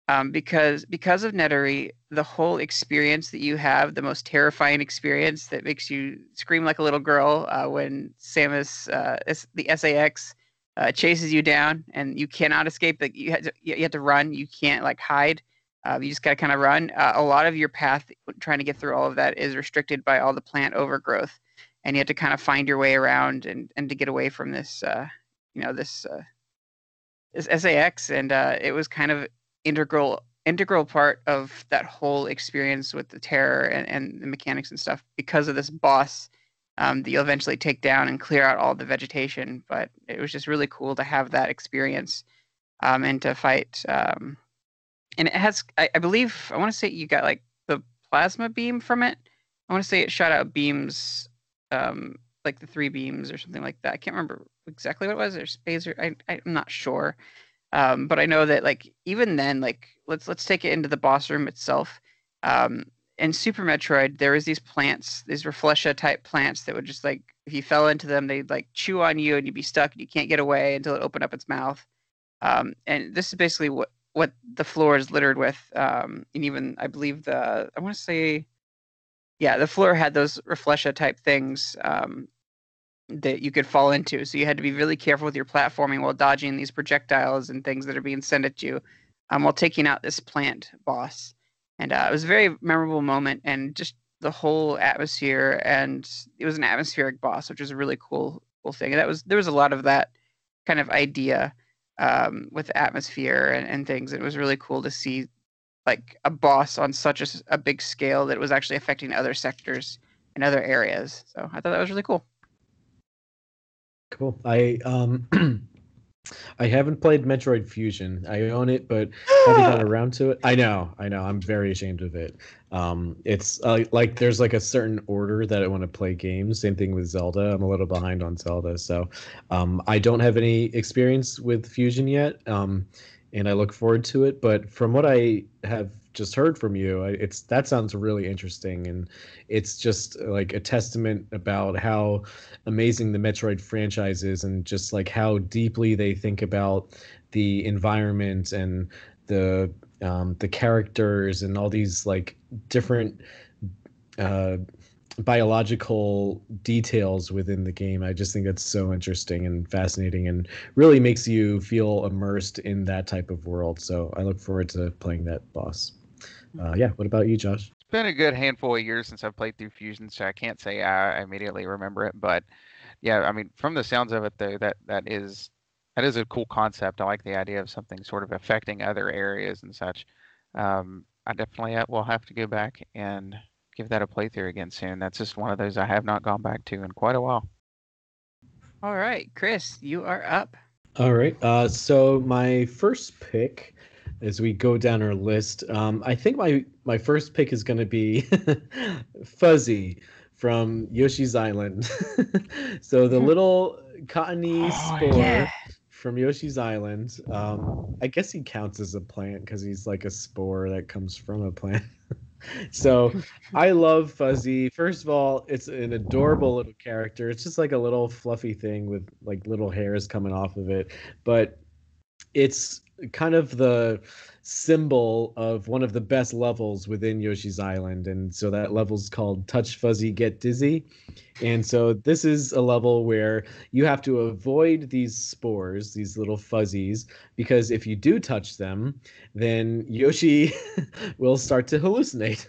Um, because because of Nettori, the whole experience that you have, the most terrifying experience that makes you scream like a little girl uh, when Samus, uh, the SA-X, uh, chases you down and you cannot escape. Like you have to, you have to run. You can't like hide. Uh, you just gotta kind of run. Uh, a lot of your path trying to get through all of that is restricted by all the plant overgrowth, and you have to kind of find your way around and and to get away from this, uh, you know, this this SA-X. And it was kind of integral integral part of that whole experience with the terror and, and the mechanics and stuff because of this boss um, that you'll eventually take down and clear out all the vegetation. But it was just really cool to have that experience um, and to fight. Um, and it has, I, I believe, I want to say you got like the plasma beam from it. I want to say it shot out beams, um, like the three beams or something like that. I can't remember exactly what it was, or space, I, I'm not sure. Um, but I know that like even then, like let's let's take it into the boss room itself. Um, in Super Metroid, there was these plants, these Reflesha type plants that would just like if you fell into them, they'd like chew on you and you'd be stuck and you can't get away until it opened up its mouth. Um, and this is basically what what the floor is littered with. Um, and even I believe the I want to say, yeah, the floor had those Reflesha type things um, that you could fall into. So you had to be really careful with your platforming while dodging these projectiles and things that are being sent at you, um, while taking out this plant boss. And uh, it was a very memorable moment, and just the whole atmosphere. And it was an atmospheric boss, which was a really cool, cool thing. And that was there was a lot of that kind of idea um, with atmosphere and, and things. It was really cool to see like a boss on such a big scale that it was actually affecting other sectors and other areas. So I thought that was really cool. Cool. I um [clears throat] I haven't played Metroid Fusion. I own it, but haven't gotten [gasps] around to it. I know, I know. I'm very ashamed of it. Um, it's uh, like there's like a certain order that I want to play games. Same thing with Zelda. I'm a little behind on Zelda, so um, I don't have any experience with Fusion yet. Um, and I look forward to it. But from what I have just heard from you, it's that sounds really interesting, and it's just like a testament about how amazing the Metroid franchise is, and just like how deeply they think about the environment and the um, the characters and all these like different uh, biological details within the game. I just think that's so interesting and fascinating and really makes you feel immersed in that type of world. So I look forward to playing that boss. Uh, yeah, what about you, Josh? It's been a good handful of years since I've played through Fusion, so I can't say I immediately remember it. But yeah, I mean, from the sounds of it, though, that that is that is a cool concept. I like the idea of something sort of affecting other areas and such. Um, I definitely uh, will have to go back and give that a playthrough again soon. That's just one of those I have not gone back to in quite a while. All right, Chris, you are up. All right. Uh, so my first pick, as we go down our list, um, I think my my first pick is going to be [laughs] Fuzzy from Yoshi's Island. [laughs] so the little cottony Oh, spore yeah. from Yoshi's Island. Um, I guess he counts as a plant because he's like a spore that comes from a plant. [laughs] so I love Fuzzy. First of all, it's an adorable little character. It's just like a little fluffy thing with like little hairs coming off of it, but it's kind of the symbol of one of the best levels within Yoshi's Island. And so that level's called Touch Fuzzy Get Dizzy. And so this is a level where you have to avoid these spores, these little fuzzies, because if you do touch them, then Yoshi [laughs] will start to hallucinate.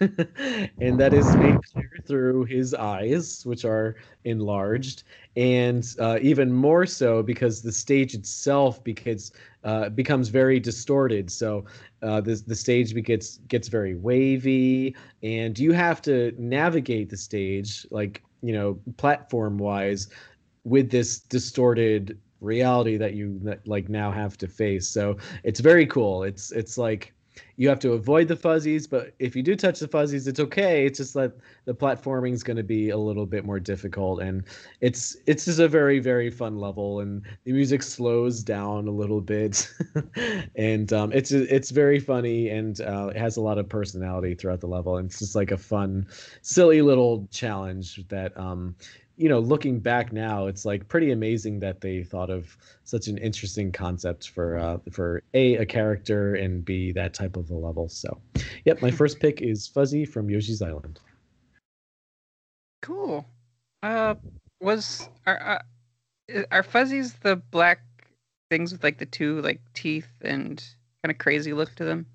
[laughs] and that is made clear through his eyes, which are enlarged, and uh, even more so because the stage itself becomes uh, becomes very distorted. So uh, the the stage gets gets very wavy, and you have to navigate the stage like you know platform wise with this distorted reality that you like now have to face. So it's very cool. It's it's like you have to avoid the fuzzies, but if you do touch the fuzzies, it's okay. It's just that the platforming is going to be a little bit more difficult, and it's it's just a very very fun level, and the music slows down a little bit, [laughs] and um, it's it's very funny, and uh, it has a lot of personality throughout the level, and it's just like a fun, silly little challenge that um, you know, looking back now, it's like pretty amazing that they thought of such an interesting concept for uh, for a a character and b that type of a level. So, yep, my first pick is Fuzzy from Yoshi's Island. Cool. Uh, was are uh, are fuzzies the black things with like the two like teeth and kind of crazy look to them?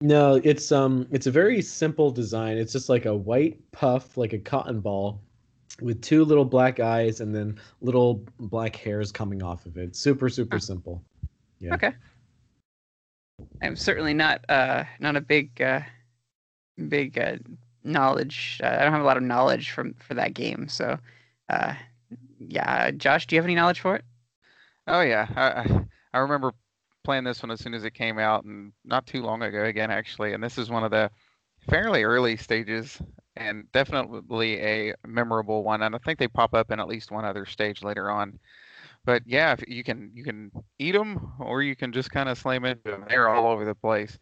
No, it's um, it's a very simple design. It's just like a white puff, like a cotton ball, with two little black eyes and then little black hairs coming off of it. Super super Huh. simple. Yeah. Okay. I'm certainly not uh not a big uh big uh knowledge. Uh, I don't have a lot of knowledge from for that game. So, uh, yeah, Josh, do you have any knowledge for it? Oh yeah, I I- I remember playing this one as soon as it came out, and not too long ago again actually. And this is one of the fairly early stages, and definitely a memorable one. And I think they pop up in at least one other stage later on. But yeah, if you can you can eat them, or you can just kind of slam into them. They're all over the place,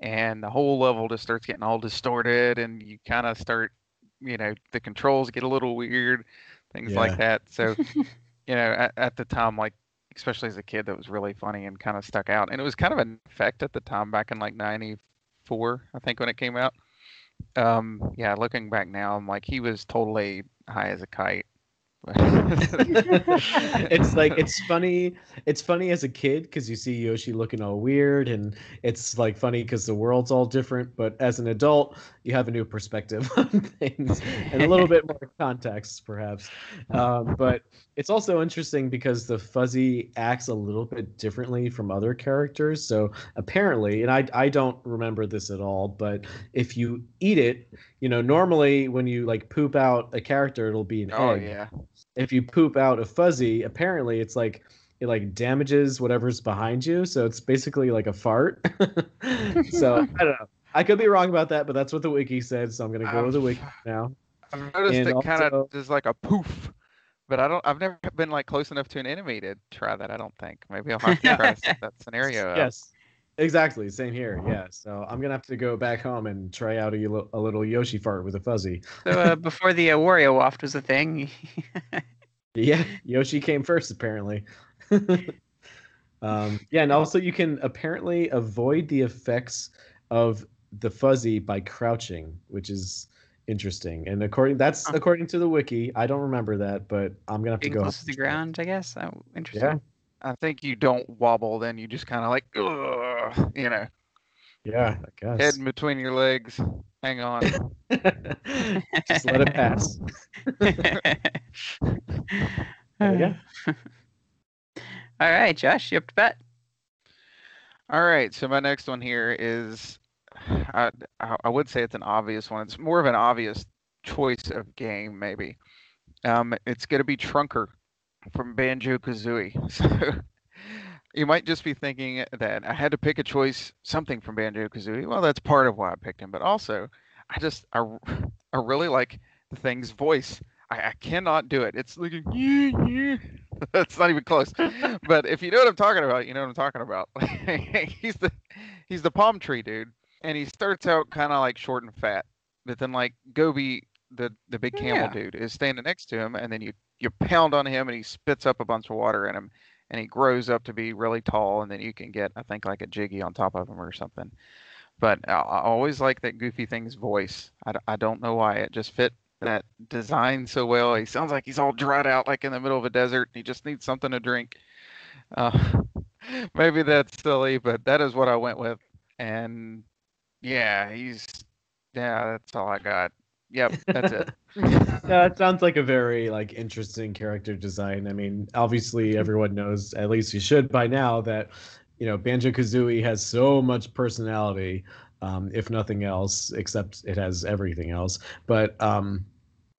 and the whole level just starts getting all distorted, and you kind of start, you know, the controls get a little weird, things Yeah. like that. So [laughs] you know, at, at the time, like especially as a kid, that was really funny and kind of stuck out. And it was kind of an effect at the time, back in like '94, I think, when it came out. Um, yeah, looking back now, I'm like, he was totally high as a kite. [laughs] it's like [laughs] it's funny it's funny as a kid because you see yoshi looking all weird and it's like funny because the world's all different but as an adult you have a new perspective [laughs] on things and a little bit more context perhaps um, but it's also interesting because the fuzzy acts a little bit differently from other characters so apparently and i i don't remember this at all but if you eat it you know normally when you like poop out a character it'll be an oh egg yeah, if you poop out a fuzzy, apparently it's like it like damages whatever's behind you. So it's basically like a fart. [laughs] so [laughs] I don't know. I could be wrong about that, but that's what the wiki said. So I'm gonna go Um, with the wiki now. I've noticed And it kind of does like a poof. But I don't. I've never [laughs] been like close enough to an enemy to try that. I don't think. Maybe I'll have to try to [laughs] set that scenario. out. Yes. Exactly. Same here. Yeah. So I'm gonna have to go back home and try out a, a little Yoshi fart with a fuzzy. So uh, [laughs] before the uh, Wario waft was a thing. Yeah, Yoshi came first apparently. um, yeah, and also you can apparently avoid the effects of the fuzzy by crouching, which is interesting. And according that's Huh. according to the wiki. I don't remember that, but I'm gonna have to Being go. close to the ground, I guess. Oh, interesting. Yeah, I think you don't wobble, then you just kind of like, ugh, you know, yeah, I head guess. in between your legs. Hang on. [laughs] Just let it pass. [laughs] Yeah. All right, Josh, you up to bet? All right, so my next one here is, I, I would say it's an obvious one. It's more of an obvious choice of game, maybe. Um, it's going to be Trunker from Banjo Kazooie. [laughs] So you might just be thinking that I had to pick a choice, something from Banjo Kazooie. Well, that's part of why I picked him, but also I just I, [laughs] I really like the thing's voice. I, I cannot do it. It's like yeah, [laughs] yeah. That's not even close. But if you know what I'm talking about, you know what I'm talking about. he's the he's the palm tree dude, and he starts out kind of like short and fat, but then like Gobi, the the big camel Yeah. dude, is standing next to him, and then you you pound on him, and he spits up a bunch of water in him, and he grows up to be really tall, and then you can get I think like a jiggy on top of him or something. But I, I always like that goofy thing's voice. I, d- I don't know why it just fit that design so well. He sounds like he's all dried out, like in the middle of a desert. And he just needs something to drink. Uh, [laughs] maybe that's silly, but that is what I went with. And yeah, he's yeah, that's all I got. Yep, that's it. [laughs] Yeah, it sounds like a very like interesting character design. I mean, obviously everyone knows, at least you should by now, that you know Banjo Kazooie has so much personality, um, if nothing else, except it has everything else. But um,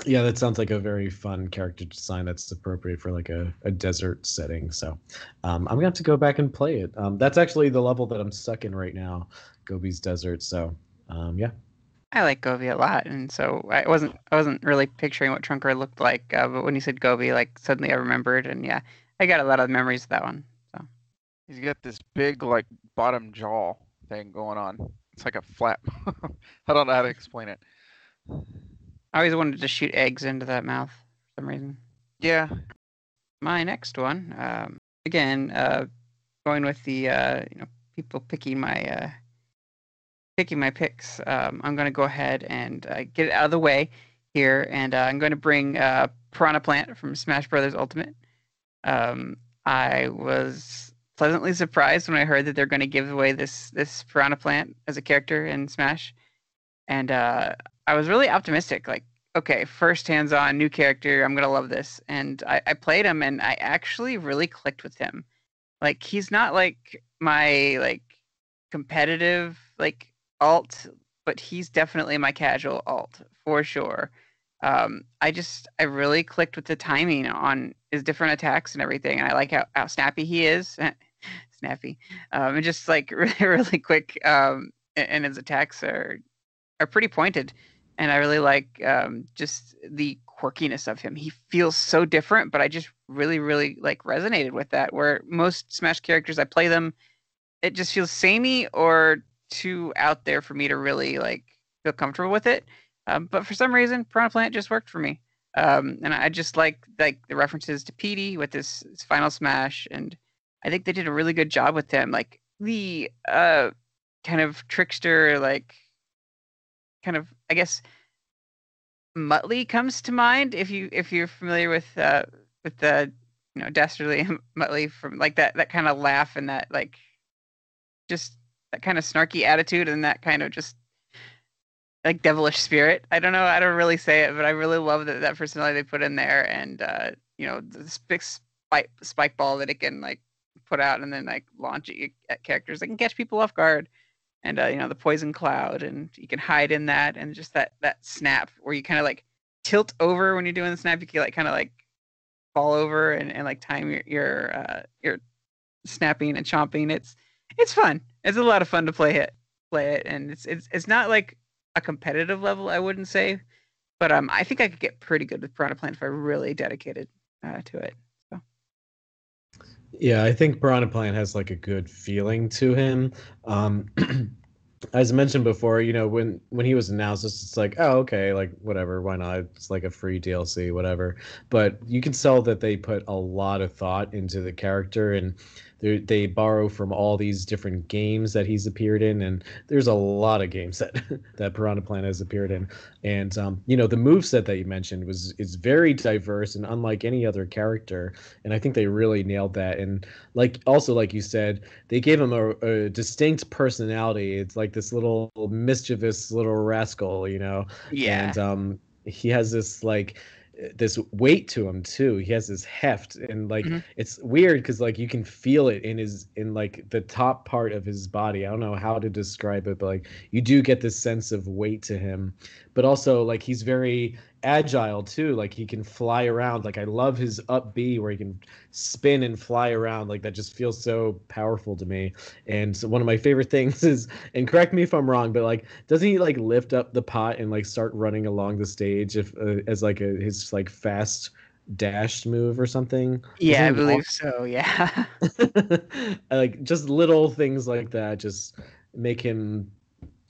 yeah, that sounds like a very fun character design that's appropriate for like a, a desert setting. So um, I'm gonna have to go back and play it. Um, that's actually the level that I'm stuck in right now, Gobi's Desert. So um, yeah. I like Gobi a lot, and so I wasn't I wasn't really picturing what Trunker looked like, uh, but when you said Gobi, like suddenly I remembered, and yeah, I got a lot of memories of that one. So He's got this big like bottom jaw thing going on. It's like a flap. [laughs] I don't know how to explain it. I always wanted to shoot eggs into that mouth for some reason. Yeah, My next one, um, again, uh, going with the uh, you know people picking my uh, picking my picks. Um, I'm going to go ahead and uh, get it out of the way here, and uh, I'm going to bring uh, Piranha Plant from Smash Brothers Ultimate. Um, I was pleasantly surprised when I heard that they're going to give away this this Piranha Plant as a character in Smash, and uh, I was really optimistic. Like, okay, first hands-on, new character, I'm gonna love this. And I, I played him, and I actually really clicked with him. Like, he's not like my like competitive like alt, but he's definitely my casual alt for sure. Um, I just I really clicked with the timing on his different attacks and everything, and I like how, how snappy he is. [laughs] snappy, um, and just like [laughs] really really quick. Um, and his attacks are are pretty pointed, and I really like um, just the quirkiness of him. He feels so different, but I just really really like resonated with that. Where most Smash characters, I play them, it just feels samey or too out there for me to really like feel comfortable with it. Um, but for some reason, Piranha Plant just worked for me. Um, and I just like like the references to Petey with this, final smash, and I think they did a really good job with him. Like the uh, kind of trickster, like kind of I guess Muttley comes to mind if you if you're familiar with uh, with the you know Dastardly [laughs] Muttley from like that that kind of laugh and that like just that kind of snarky attitude and that kind of just like devilish spirit. I don't know. I don't really say it, but I really love that that personality they put in there, and uh, you know the big spike spike ball that it can like put out and then like launch at characters. That can catch people off guard, and uh, you know the poison cloud, and you can hide in that, and just that that snap where you kind of like tilt over when you're doing the snap. You can like kind of like fall over and, and like time your your uh, your snapping and chomping. It's it's fun. It's a lot of fun to play it play it, and it's it's it's not like a competitive level, I wouldn't say, but um, I think I could get pretty good with Piranha Plant if I really dedicated uh, to it. So Yeah, I think Piranha Plant has like a good feeling to him. Um, [clears throat] as mentioned before, you know, when when he was announced, it's like, oh, okay, like whatever, why not? It's like a free DLC, whatever. But you can tell that they put a lot of thought into the character, and they borrow from all these different games that he's appeared in, and there's a lot of games [laughs] that that Piranha Plant has appeared in. And um, you know, the move set that you mentioned was is very diverse and unlike any other character. And I think they really nailed that. And like also like you said, they gave him a, a distinct personality. It's like this little mischievous little rascal, you know. Yeah. And um, he has this like this weight to him too. He has this heft, and like Mhm. it's weird because like you can feel it in his in like the top part of his body. I don't know how to describe it, but like you do get this sense of weight to him. But also like he's very agile too. Like he can fly around. Like I love his up B where he can spin and fly around. Like that just feels so powerful to me. And so one of my favorite [laughs] things is, and correct me if I'm wrong, but like doesn't he like lift up the pot and like start running along the stage if uh, as like a his like fast dashed move or something? Yeah, I believe walk- so. Yeah. [laughs] [laughs] like just little things like that just make him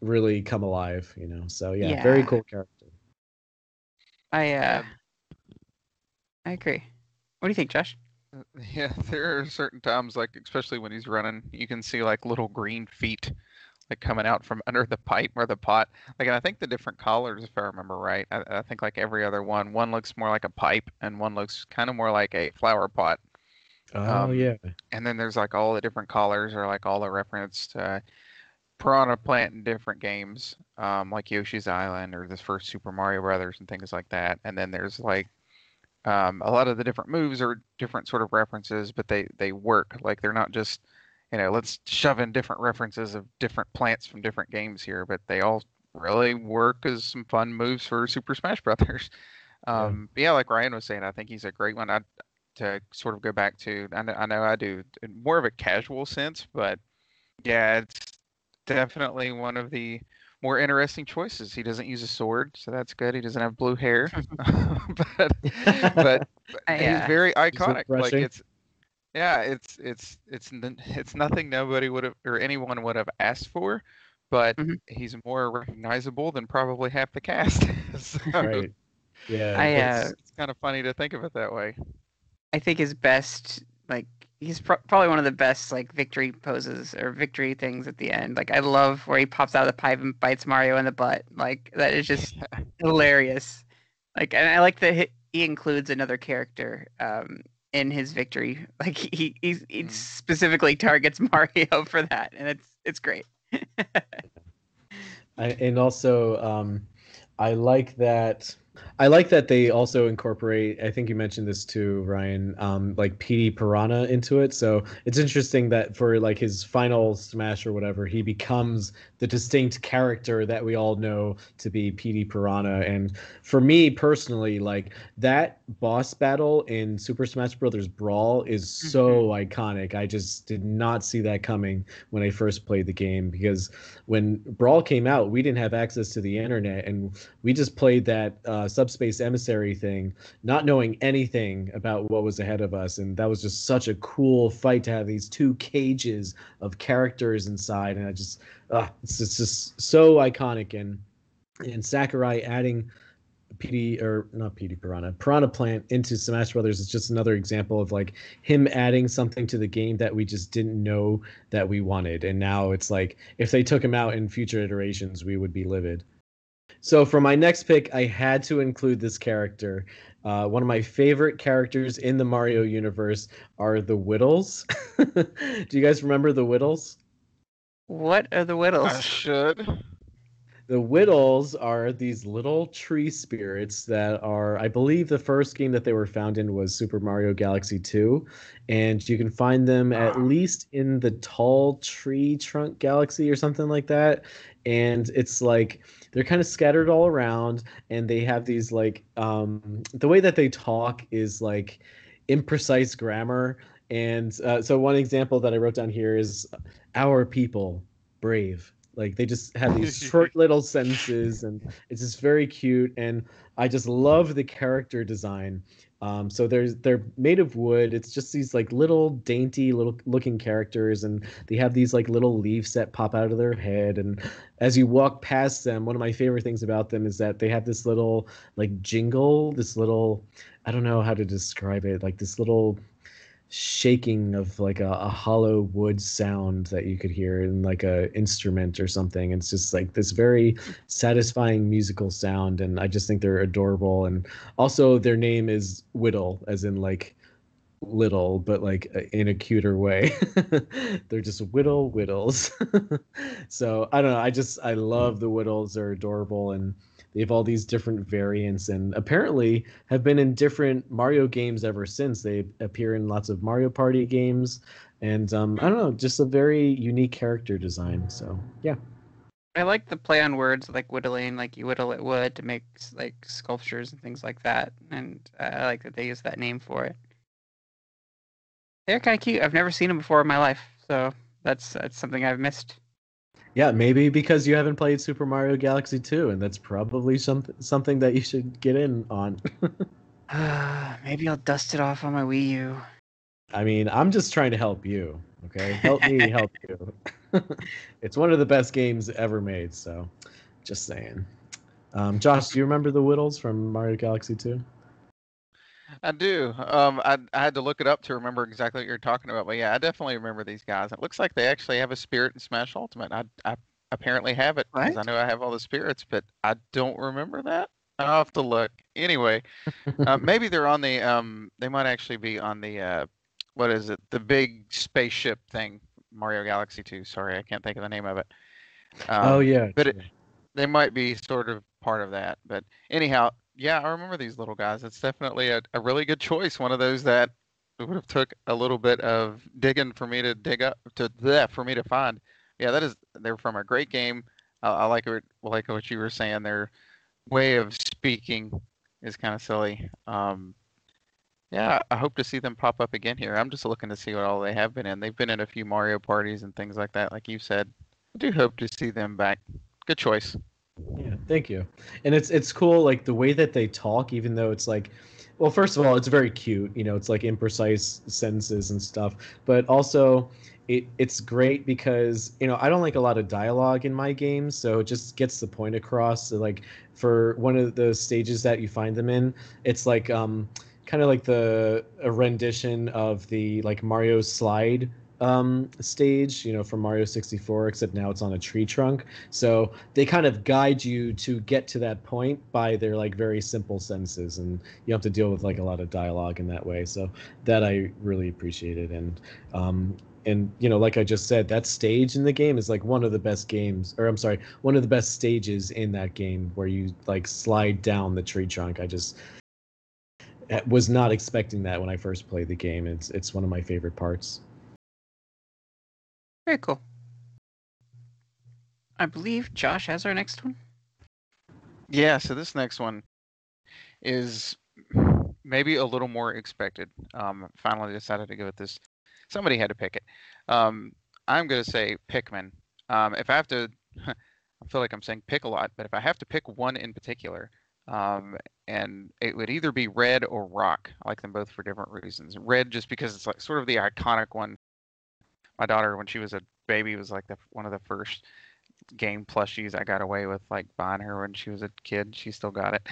really come alive, you know. So yeah, very cool character. I uh I agree. What do you think, Josh? Uh, [laughs] Yeah, there are certain times, like especially when he's running, you can see like little green feet, like coming out from under the pipe or the pot. Like, and I think the different collars, if I remember right, I, I think like every other one, one looks more like a pipe and one looks kind of more like a flower pot. Oh Um, yeah. And then there's like all the different collars or like all the reference to Piranha Plant in different games, um, like Yoshi's Island or the first Super Mario Brothers and things like that. And then there's like um, a lot of the different moves are different sort of references, but they they work. Like they're not just you know let's shove in different references of different plants from different games here, but they all really work as some fun moves for Super Smash Brothers. [laughs] Yeah. Um, but yeah, like Ryan was saying, I think he's a great one. I to sort of go back to I know, I know I do in more of a casual sense, but yeah, it's definitely one of the more interesting choices. He doesn't use a sword, so that's good. He doesn't have blue hair, [laughs] [laughs] [laughs] but but, but I, he's uh, very iconic. Like it's yeah, it's it's it's it's nothing nobody would have or anyone would have asked for, but Mhm. he's more recognizable than probably half the cast. so right. Yeah. I, it's- uh, it's, it's kind of funny to think of it that way. I think his best like he's pro- probably one of the best like victory poses or victory things at the end. Like I love where he pops out of the pipe and bites Mario in the butt. Like that is just [laughs] hilarious. Like and I like that he, he includes another character um in his victory. [laughs] Like he he's, he Mm. specifically targets [laughs] Mario for that and it's it's great. I, and also um i like that i like that they also incorporate i think you mentioned this too ryan um like Petey Piranha into it. So it's interesting that for like his final smash or whatever he becomes the distinct character that we all know to be Petey Piranha. And for me personally like that boss battle in super smash brothers brawl is so iconic. I just did not see that coming when i first played the game because when Brawl came out, we didn't have access to the internet, and we just played that uh, subspace emissary thing, not knowing anything about what was ahead of us. And that was just such a cool fight to have these two cages of characters inside, and I just, uh, it's, it's just so iconic. And and Sakurai adding Petey or not Petey Piranha, Piranha Plant into Smash Brothers is just another example of like him adding something to the game that we just didn't know that we wanted. And now it's like if they took him out in future iterations, we would be livid. So for my next pick, I had to include this character. Uh, one of my favorite characters in the Mario universe are the Whittles. [laughs] Do you guys remember the Whittles? What are the whittles? I should. The Whittles are these little tree spirits that are, I believe, the first game that they were found in was Super Mario Galaxy 2. And you can find them at least in the tall tree trunk galaxy or something like that. And it's like they're kind of scattered all around, and they have these like um, the way that they talk is like imprecise grammar. And uh, so, one example that I wrote down here is our people, brave. Like they just have these short [laughs] little sentences, and it's just very cute. And I just love the character design. Um, so there's they're made of wood. It's just these like little dainty little looking characters, and they have these like little leaves that pop out of their head. And as you walk past them, one of my favorite things about them is that they have this little like jingle, this little I don't know how to describe it, like this little shaking of like a, a hollow wood sound that you could hear in like a instrument or something. It's just like this very satisfying musical sound, and I just think they're adorable. And also, their name is Whittle, as in like little, but like uh, in a cuter way. [laughs] they're just whittle whittles. [laughs] so I don't know. I just I love hmm. the whittles. They're adorable and they have all these different variants and apparently have been in different Mario games ever since. They appear in lots of Mario Party games, and um, I don't know, just a very unique character design. So yeah. I like the play on words, like whittling, like you whittle it wood to make like sculptures and things like that, and I like that they use that name for it. They're kind of cute. I've never seen them before in my life, so that's that's something I've missed. Yeah, maybe because you haven't played Super Mario Galaxy 2, and that's probably something something that you should get in on. uh, [sighs] maybe I'll dust it off on my Wii U. I mean, I'm just trying to help you. Okay, help me [laughs] help you. [laughs] it's one of the best games ever made. So, just saying. Um, Josh, do you remember the Whittles from Mario Galaxy 2? I do. Um, I, I had to look it up to remember exactly what you're talking about, but yeah, I definitely remember these guys. It looks like they actually have a spirit in Smash Ultimate. I, I apparently have it because Right? I know I have all the spirits, but I don't remember that. I'll have to look. Anyway, uh, [laughs] maybe they're on the. Um, they might actually be on the. Uh, what is it? The big spaceship thing, Mario Galaxy 2. Sorry, I can't think of the name of it. Um, oh yeah, but it- they might be sort of part of that. But anyhow, yeah, I remember these little guys. It's definitely a, a really good choice. One of those that would have took a little bit of digging for me to dig up to that for me to find. Yeah, that is they're from a great game. I, I like it. Like what you were saying, their way of speaking is kind of silly. Um, yeah, I hope to see them pop up again here. I'm just looking to see what all they have been in. They've been in a few Mario parties and things like that, like you said. I do hope to see them back. Good choice. Yeah, thank you. And it's it's cool like the way that they talk, even though it's like well, first of all, it's very cute, you know, it's like imprecise sentences and stuff. But also it it's great because, you know, I don't like a lot of dialogue in my games, so it just gets the point across. So, like for one of the stages that you find them in, it's like um kind of like the a rendition of the like Mario slide um stage you know from mario 64 except now it's on a tree trunk. So they kind of guide you to get to that point by their like very simple sentences and you have to deal with like a lot of dialogue in that way. So that i really appreciated and um and you know like i just said that stage in the game is like one of the best games or i'm sorry one of the best stages in that game where you like slide down the tree trunk. I just eh, was not expecting that when i first played the game. It's it's one of my favorite parts Very cool. I believe Josh has our next one. Yeah, so this next one is maybe a little more expected. Um, finally decided to go with this. Somebody had to pick it. Um, I'm going to say Pikmin. Um, if I have to, [laughs] I feel like I'm saying pick a lot, but if I have to pick one in particular, um, and it would either be Red or Rock. I like them both for different reasons. Red just because it's like sort of the iconic one. My daughter, when she was a baby, was like the one of the first game plushies I got away with like buying her when she was a kid. She still got it.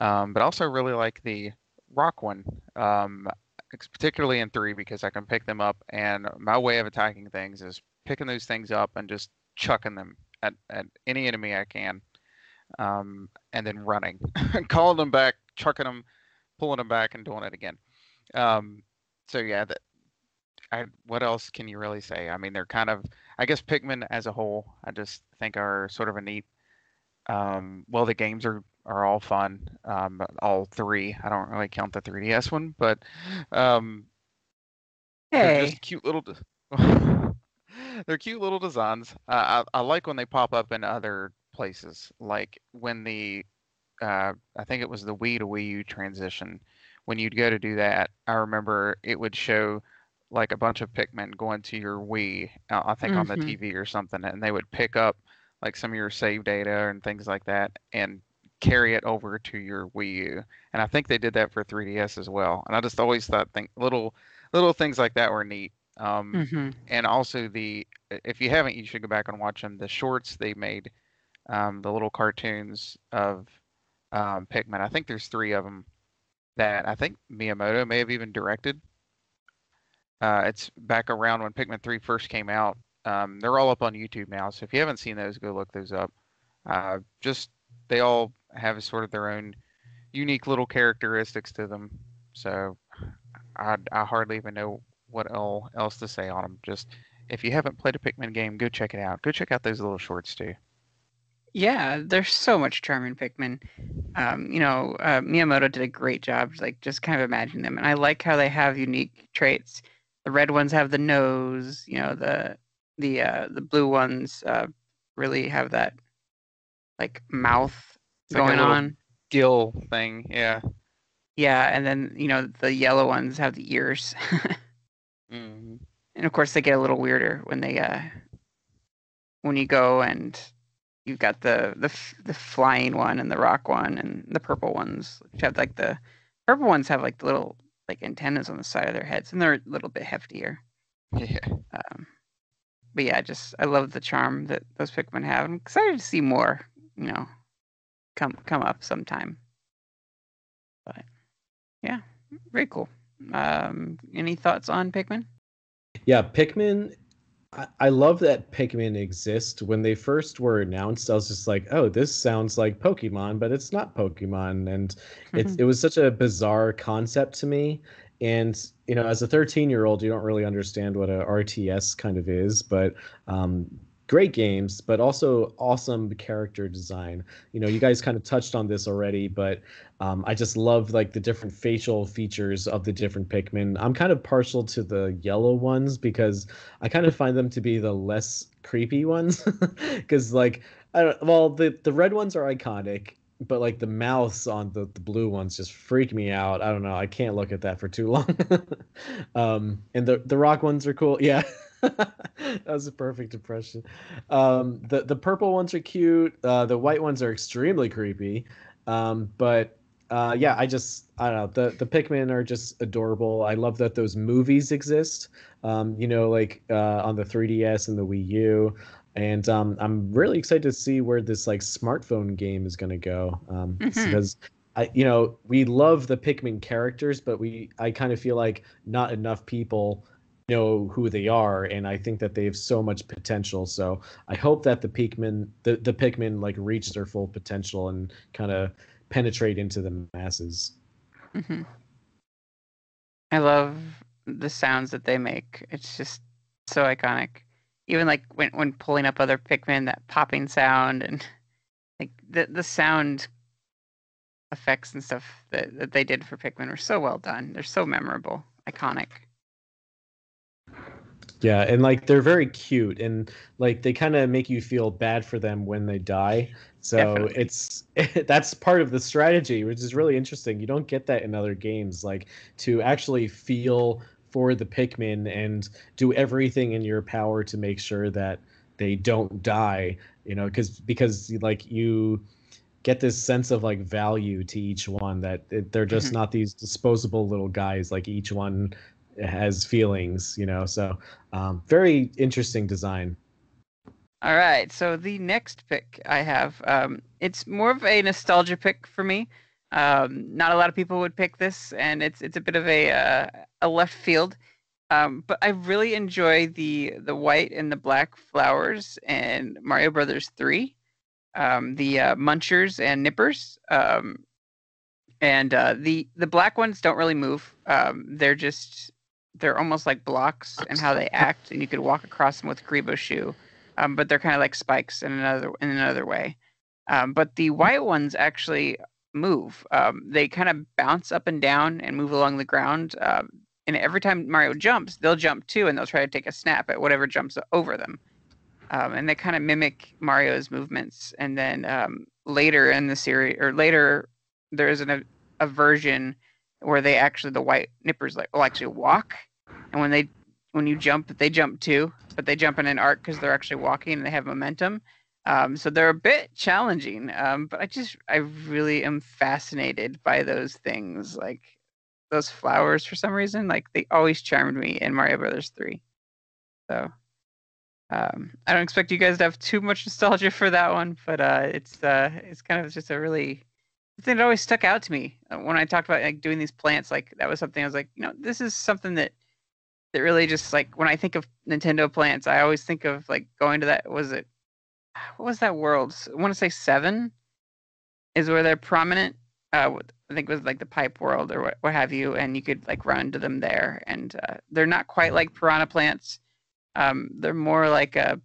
Um, but also really like the rock one, um, particularly in three because I can pick them up. And my way of attacking things is picking those things up and just chucking them at, at any enemy I can, um, and then running, [laughs] calling them back, chucking them, pulling them back, and doing it again. Um, so yeah, that. I, what else can you really say? I mean, they're kind of I guess Pikmin as a whole, I just think are sort of a neat. Um, well, the games are are all fun. Um, all three. I don't really count the 3DS one, but um, they're Hey, just cute little. de- [laughs] they're cute little designs. Uh, I I like when they pop up in other places, like when the uh, I think it was the Wii to Wii U transition. When you'd go to do that, I remember it would show like a bunch of Pikmin going to your Wii, uh, I think on the Mhm. TV or something, and they would pick up like some of your save data and things like that and carry it over to your Wii U. And I think they did that for 3DS as well. And I just always thought think little little things like that were neat. Um, hmm and also the if you haven't, you should go back and watch them. The shorts they made, um, the little cartoons of um, Pikmin. I think there's three of them that I think Miyamoto may have even directed. Uh, it's back around when Pikmin 3 first came out. Um, they're all up on YouTube now, so if you haven't seen those, go look those up. Uh, just they all have sort of their own unique little characteristics to them. So I, I hardly even know what else to say on them. Just if you haven't played a Pikmin game, go check it out. Go check out those little shorts too. Yeah, there's so much charm in Pikmin. Um, you know, uh, Miyamoto did a great job, like just kind of imagining them, and I like how they have unique traits. The red ones have the nose. You know, the the uh, the blue ones uh, really have that like mouth It's like going little on. Gill thing, yeah. Yeah, and then you know the yellow ones have the ears, [laughs] hmm and of course they get a little weirder when they uh when you go and you've got the the the flying one and the rock one and the purple ones which have like the purple ones have like the little like antennas on the side of their heads and they're a little bit heftier. Yeah. Um, but yeah, I just I love the charm that those Pikmin have. I'm excited to see more, you know, come come up sometime. But yeah, very cool. Um, any thoughts on Pikmin? Yeah, Pikmin. I, I love that Pikmin exist. When they first were announced, I was just like, "Oh, this sounds like Pokemon, but it's not Pokemon." And it's it was such a bizarre concept to me. And you know, as a 13 year old, you don't really understand what a RTS kind of is, but um, great games, but also awesome character design. You know, you guys kind of touched on this already, but um, I just love like the different facial features of the different Pikmin. I'm kind of partial to the yellow ones because I kind of find them to be the less creepy ones. [laughs] Because like, I don't. Well, the the red ones are iconic, but like the mouths on the, the blue ones just freak me out. I don't know. I can't look at that for too long. [laughs] um, and the the rock ones are cool. Yeah. [laughs] [laughs] that was a perfect impression. Um, the the purple ones are cute. Uh, the white ones are extremely creepy. Um, but uh, yeah, I just I don't know. The the Pikmin are just adorable. I love that those movies exist. Um, you know, like uh, on the 3DS and the Wii U. And um, I'm really excited to see where this like smartphone game is going to go. Um, Mhm. because I, you know, we love the Pikmin characters, but we I kind of feel like not enough people know who they are, and I think that they have so much potential. So I hope that the Pikmin, the the Pikmin, like reach their full potential and kind of penetrate into the masses. hmm I love the sounds that they make. It's just so iconic. Even like when when pulling up other Pikmin, that popping sound and like the the sound effects and stuff that, that they did for Pikmin were so well done. They're so memorable, iconic. Yeah, and like they're very cute and like they kind of make you feel bad for them when they die. So Definitely. it's [laughs] that's part of the strategy, which is really interesting. You don't get that in other games like to actually feel for the Pikmin and do everything in your power to make sure that they don't die, you know, cuz because like you get this sense of like value to each one that it, they're just Mhm. not these disposable little guys like each one has feelings, you know. So um, very interesting design. All right, so the next pick I have, um, it's more of a nostalgia pick for me. Um, not a lot of people would pick this, and it's it's a bit of a uh, a left field. Um, but I really enjoy the the white and the black flowers and Mario Brothers Three, um, the uh, Munchers and Nippers. Um, and uh, the the black ones don't really move. Um, they're just they're almost like blocks in how they [laughs] act, and you could walk across them with Kuribo shoe um, but they're kind of like spikes in another in another way. Um, but the white ones actually move. Um, they kind of bounce up and down and move along the ground. Um, and every time Mario jumps, they'll jump too, and they'll try to take a snap at whatever jumps over them. Um, and they kind of mimic Mario's movements. And then um, later in the series, or later, there's an, a, a version where they actually the white nippers like will actually walk, and when they when you jump, they jump too, but they jump in an arc because they're actually walking and they have momentum. Um, so they're a bit challenging, um, but I just I really am fascinated by those things, like those flowers for some reason. Like they always charmed me in Mario Brothers Three. So um, I don't expect you guys to have too much nostalgia for that one, but uh, it's uh, it's kind of just a really thing that always stuck out to me uh, when I talked about like doing these plants. Like that was something I was like, you know, this is something that that really just like when I think of Nintendo plants, I always think of like going to that. Was it what was that world? I want to say seven is where they're prominent. Uh, I think it was like the pipe world or what, what have you, and you could like run to them there. And uh, they're not quite like piranha plants. Um, they're more like a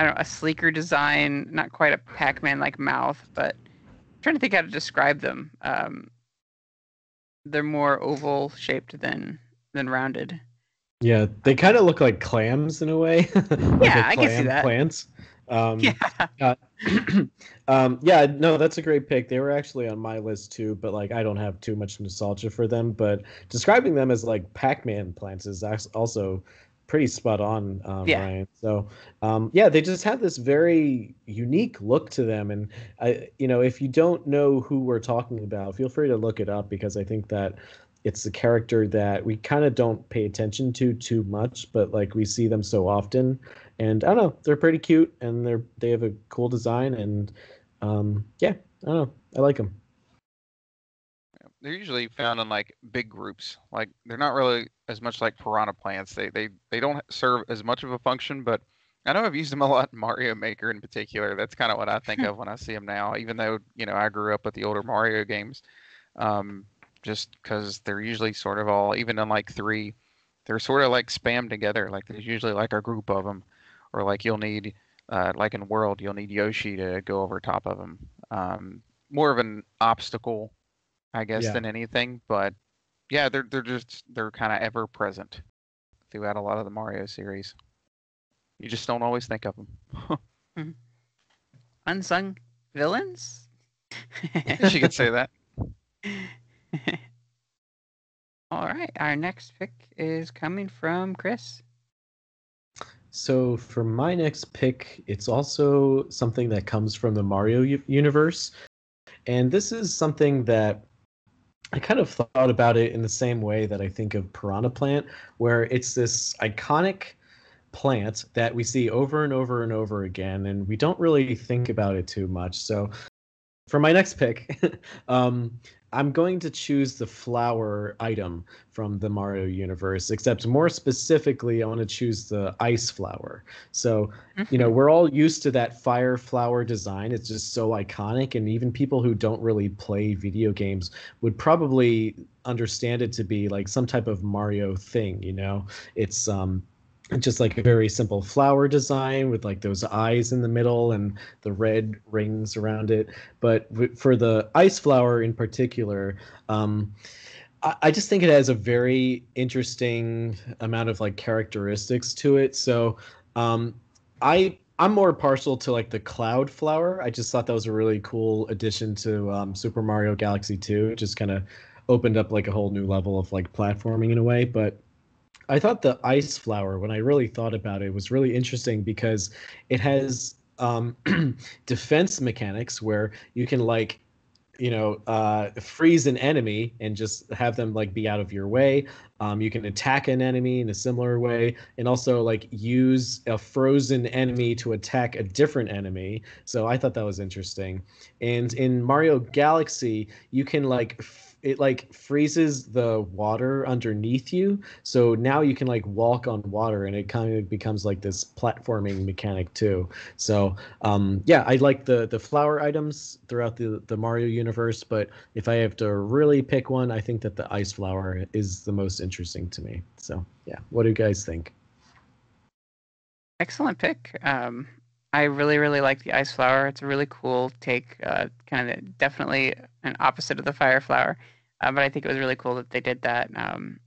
I don't know, a sleeker design, not quite a Pac-Man like mouth, but I'm trying to think how to describe them. Um, they're more oval shaped than than rounded. Yeah, they kind of look like clams in a way. [laughs] like Yeah, a I can see that. Plants. Um, Yeah. [clears throat] um, yeah, no, that's a great pick. They were actually on my list too, but like I don't have too much nostalgia for them. But describing them as like Pac-Man plants is also pretty spot on, um, Yeah. Ryan. So um, yeah, they just have this very unique look to them, and I, you know, if you don't know who we're talking about, feel free to look it up because I think that it's a character that we kind of don't pay attention to too much, but like we see them so often, and I don't know, they're pretty cute and they're they have a cool design, and um, yeah, I don't know, I like them. They're usually found in like big groups. Like they're not really as much like piranha plants. They they they don't serve as much of a function, but I know I've used them a lot in Mario Maker in particular. That's kind of what I think [laughs] of when I see them now. Even though you know I grew up with the older Mario games, um, just because they're usually sort of all even in like three, they're sort of like spammed together. Like there's usually like a group of them, or like you'll need uh, like in World you'll need Yoshi to go over top of them. Um, more of an obstacle I guess, Yeah. than anything. But yeah, they're they're just they're kind of ever present throughout a lot of the Mario series. You just don't always think of them. Hmm. Unsung villains. [laughs] she could say that. [laughs] All right, our next pick is coming from Chris. So for my next pick, it's also something that comes from the Mario u- universe, and this is something that I kind of thought about it in the same way that I think of Piranha Plant, where it's this iconic plant that we see over and over and over again, and we don't really think about it too much. So for my next pick, [laughs] um, I'm going to choose the flower item from the Mario universe, except more specifically, I want to choose the ice flower. So, you know, we're all used to that fire flower design. It's just so iconic. And even people who don't really play video games would probably understand it to be like some type of Mario thing, you know? It's, um, just like a very simple flower design with like those eyes in the middle and the red rings around it. But for the ice flower in particular, um, I, I just think it has a very interesting amount of like characteristics to it. So um, I I'm more partial to like the cloud flower. I just thought that was a really cool addition to um, Super Mario Galaxy 2. It just kind of opened up like a whole new level of like platforming in a way. But I thought the ice flower, when I really thought about it, was really interesting because it has um, [clears throat] defense mechanics where you can like you know uh, freeze an enemy and just have them like be out of your way. Um, you can attack an enemy in a similar way and also like use a frozen enemy to attack a different enemy. So i thought that was interesting. And in mario galaxy you can like it like freezes the water underneath you so now you can like walk on water and it kind of becomes like this platforming mechanic too so um, yeah, I like the the flower items throughout the the Mario universe, but if I have to really pick one, I think that the ice flower is the most interesting to me. So yeah, what do you guys think? Excellent pick. Um, I really, really like the ice flower. It's a really cool take. Uh, kind of definitely an opposite of the fire flower, uh, but I think it was really cool that they did that. Um,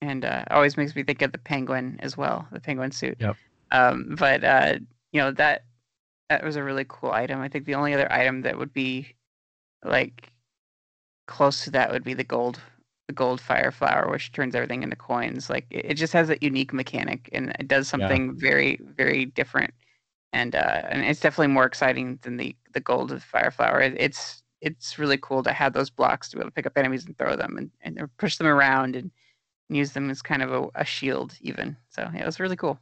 and uh, always makes me think of the penguin as well, the penguin suit. Yep. Um, but uh, you know that that was a really cool item. I think the only other item that would be like close to that would be the gold the gold fire flower, which turns everything into coins. Like it, it just has a unique mechanic and it does something very, very different. And uh, and it's definitely more exciting than the the gold of Fireflower. It, it's it's really cool to have those blocks to be able to pick up enemies and throw them and, and push them around and use them as kind of a, a shield even. So yeah, it was really cool.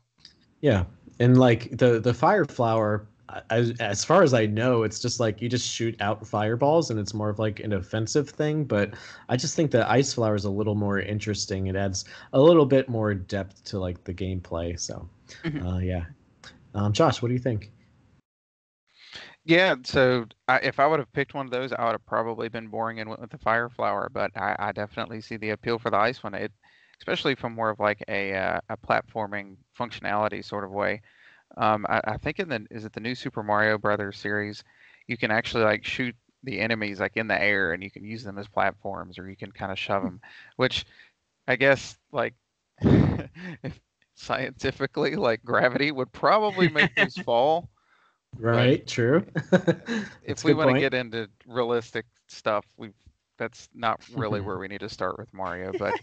Yeah, and like the the fire flower, as, as far as I know, it's just like you just shoot out fireballs and it's more of like an offensive thing. But I just think the ice flower is a little more interesting. It adds a little bit more depth to like the gameplay. So, Mhm. uh, yeah. Um, Josh, what do you think? Yeah, so I, if I would have picked one of those, I would have probably been boring and went with the fire flower. But I, I definitely see the appeal for the ice one. It, especially from more of like a uh, a platforming functionality sort of way. Um, I, I think in the is it the new Super Mario Brothers series, you can actually like shoot the enemies like in the air and you can use them as platforms or you can kind of shove them, which I guess like [laughs] if scientifically like gravity would probably make those [laughs] fall Right, true. If [laughs] we want to get into realistic stuff, we that's not really [laughs] where we need to start with Mario, but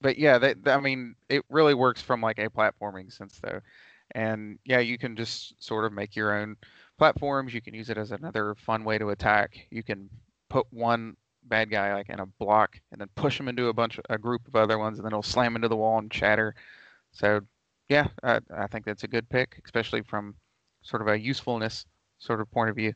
but yeah, that, I mean, it really works from like a platforming sense though, and yeah, you can just sort of make your own platforms. You can use it as another fun way to attack. You can put one bad guy like in a block and then push him into a bunch of a group of other ones, and then he'll slam into the wall and shatter. So yeah, I, I think that's a good pick, especially from sort of a usefulness sort of point of view.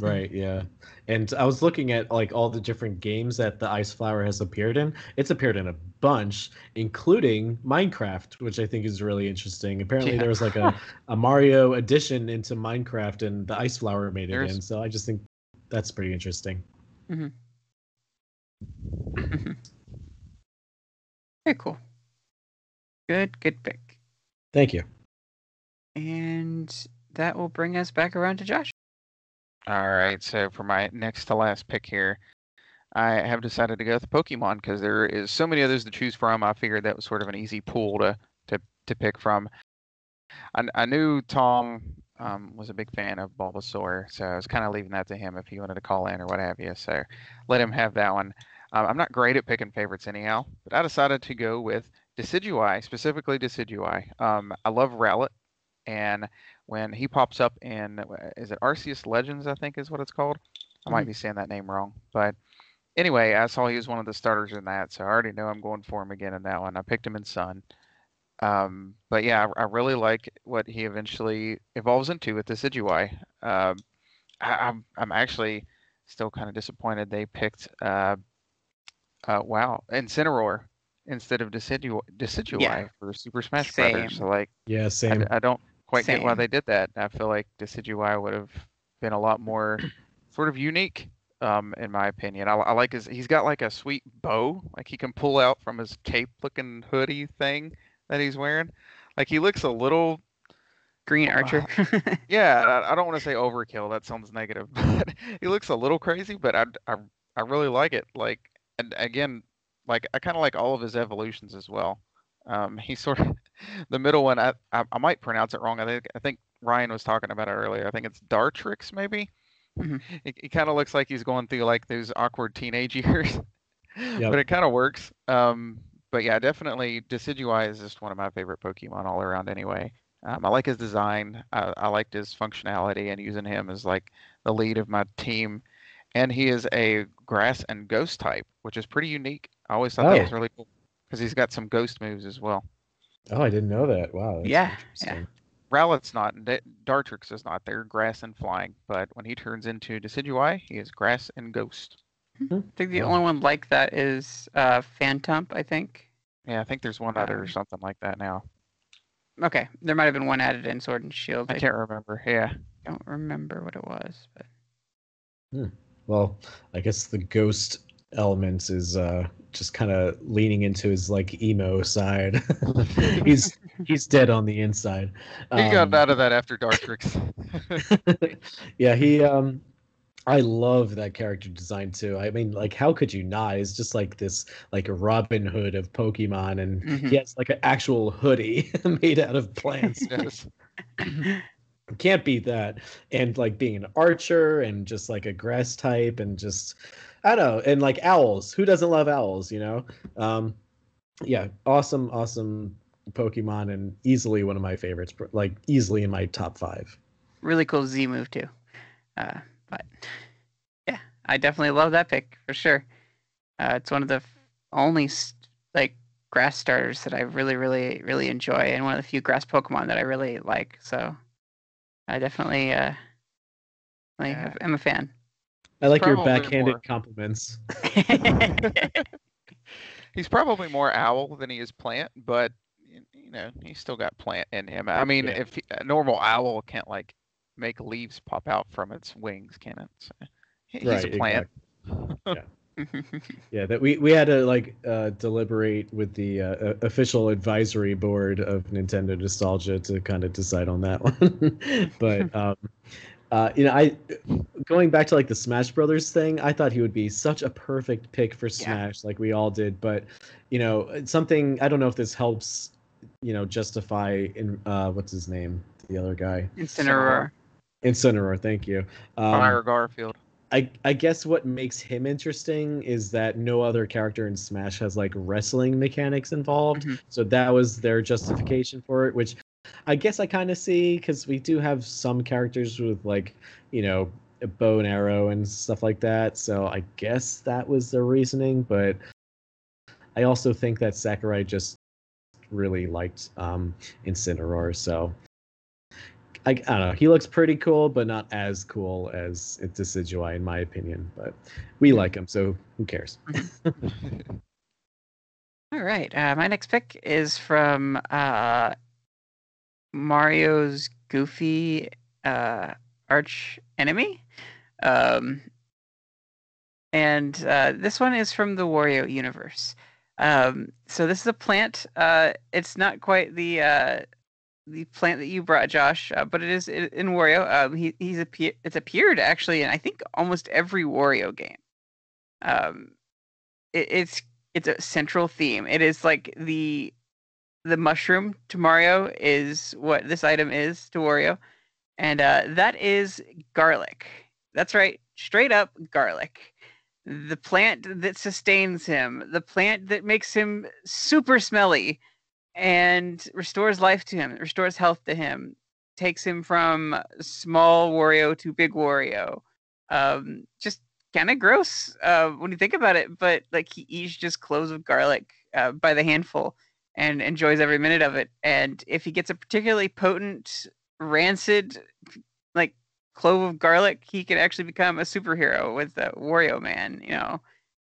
Right, yeah. And I was looking at like all the different games that the ice flower has appeared in. It's appeared in a bunch, including Minecraft, which I think is really interesting. Apparently Yeah. there was like a, [laughs] a Mario addition into Minecraft and the ice flower made it in. So I just think that's pretty interesting. Mm-hmm. [clears throat] Mm-hmm. Very cool. Good, good pick. Thank you. And that will bring us back around to Josh. All right, so for my next to last pick here, I have decided to go with Pokemon because there is so many others to choose from. I figured that was sort of an easy pool to to to pick from. I, I knew Tom um, was a big fan of Bulbasaur, so I was kind of leaving that to him if he wanted to call in or what have you. So let him have that one. Um, I'm not great at picking favorites anyhow, but I decided to go with Decidueye, specifically Decidueye. Um, I love Rowlet, and when he pops up in is it Arceus Legends I think is what it's called. I might Mhm. be saying that name wrong, but anyway, I saw he was one of the starters in that, so I already know I'm going for him again in that one. I picked him in Sun. Um, but yeah, I, I really like what he eventually evolves into with Decidueye. Um, I, I'm I'm actually still kind of disappointed they picked uh, uh, wow Incineroar instead of Decidu Decidueye for Super Smash Brothers. So like. Yeah, I, same. d- I don't quite get why they did that. I feel like Decidueye would have been a lot more [clears throat] sort of unique, um, in my opinion. I, I like his. He's got like a sweet bow, like he can pull out from his cape-looking hoodie thing that he's wearing. Like he looks a little. Green Archer. [laughs] Yeah, I, I don't want to say overkill. That sounds negative, [laughs] but he looks a little crazy. But I, I, I really like it. Like, and again, like I kind of like all of his evolutions as well. Um, [laughs] he sort of the middle one. I, I I might pronounce it wrong. I think I think Ryan was talking about it earlier. I think it's Dartrix maybe. Mhm. [laughs] He, he kind of looks like he's going through like those awkward teenage [laughs] years, Yep. but it kind of works. Um, but yeah, definitely Decidueye is just one of my favorite Pokemon all around. Anyway, um, I like his design. I, I liked his functionality and using him as like the lead of my team. And he is a grass and ghost type, which is pretty unique. I always thought Oh. that was really cool because he's got some ghost moves as well. Oh, I didn't know that. Wow. Yeah, Yeah, interesting. Rowlet's not, and Da- Dartrix is not. They're grass and flying, but when he turns into Decidueye, he is grass and ghost. I think the Wow. only one like that is uh, Phantump, I think. Yeah, I think there's one other or Um, something like that now. Okay, there might have been one added in Sword and Shield. I can't remember. Yeah. don't remember what it was, but Hmm. Well, I guess the ghost elements is uh just kind of leaning into his like emo side. [laughs] [laughs] he's he's dead on the inside. He got Um, out of that after Dartrix. [laughs] yeah, he um I love that character design too. I mean, like how could you not? He's just like this like Robin Hood of Pokemon and Mhm. he has like an actual hoodie made out of plants. yes. [clears throat] Can't beat that. And like being an archer and just like a grass type and just I don't know, and like owls. Who doesn't love owls, you know? Um yeah, awesome, awesome Pokemon and easily one of my favorites, like easily in my top five. really cool Z move too. Uh, but yeah, I definitely love that pick for sure. Uh, it's one of the only like grass starters that I really, really, really enjoy, and one of the few grass Pokemon that I really like. So I definitely, uh, I am a fan. I like your backhanded more- compliments. [laughs] [laughs] He's probably more owl than he is plant, but you know he's still got plant in him. I mean, Yeah. if he, a normal owl can't like make leaves pop out from its wings, can it? So, he's Right, a plant. Yeah, [laughs] yeah, that we we had to like uh, deliberate with the uh, official advisory board of Nintendo Nostalgia to kind of decide on that one. but um, uh, you know, I going back to like the Smash Brothers thing, I thought he would be such a perfect pick for Smash, like we all did. But you know, something I don't know if this helps. You know, justify in uh, what's his name, the other guy, Incineroar. Incineroar. Thank you. Um, Fire Garfield. I I guess what makes him interesting is that no other character in Smash has like wrestling mechanics involved. Mhm. So that was their justification for it, which I guess I kind of see because we do have some characters with like you know a bow and arrow and stuff like that. So I guess that was their reasoning, but I also think that Sakurai just really liked um, Incineroar, so I, I don't know. He looks pretty cool, but not as cool as Decidueye, in my opinion. But we like him, so who cares? [laughs] All right. Uh, my next pick is from uh, Mario's Goofy uh, arch enemy. Um, and uh, this one is from the Wario universe. Um, so this is a plant. Uh, it's not quite the uh, the plant that you brought, Josh, uh, but it is in Wario. Um, he he's appear it's appeared actually in I think almost every Wario game. Um, it, it's it's a central theme. It is like the the mushroom to Mario is what this item is to Wario, and uh, that is garlic. That's right, straight up garlic. The plant that sustains him, the plant that makes him super smelly and restores life to him, restores health to him, takes him from small Wario to big Wario. Um, just kind of gross uh, when you think about it, but like he eats just cloves of garlic uh, by the handful and enjoys every minute of it. And if he gets a particularly potent, rancid, like clove of garlic, he can actually become a superhero with the Wario Man, you know.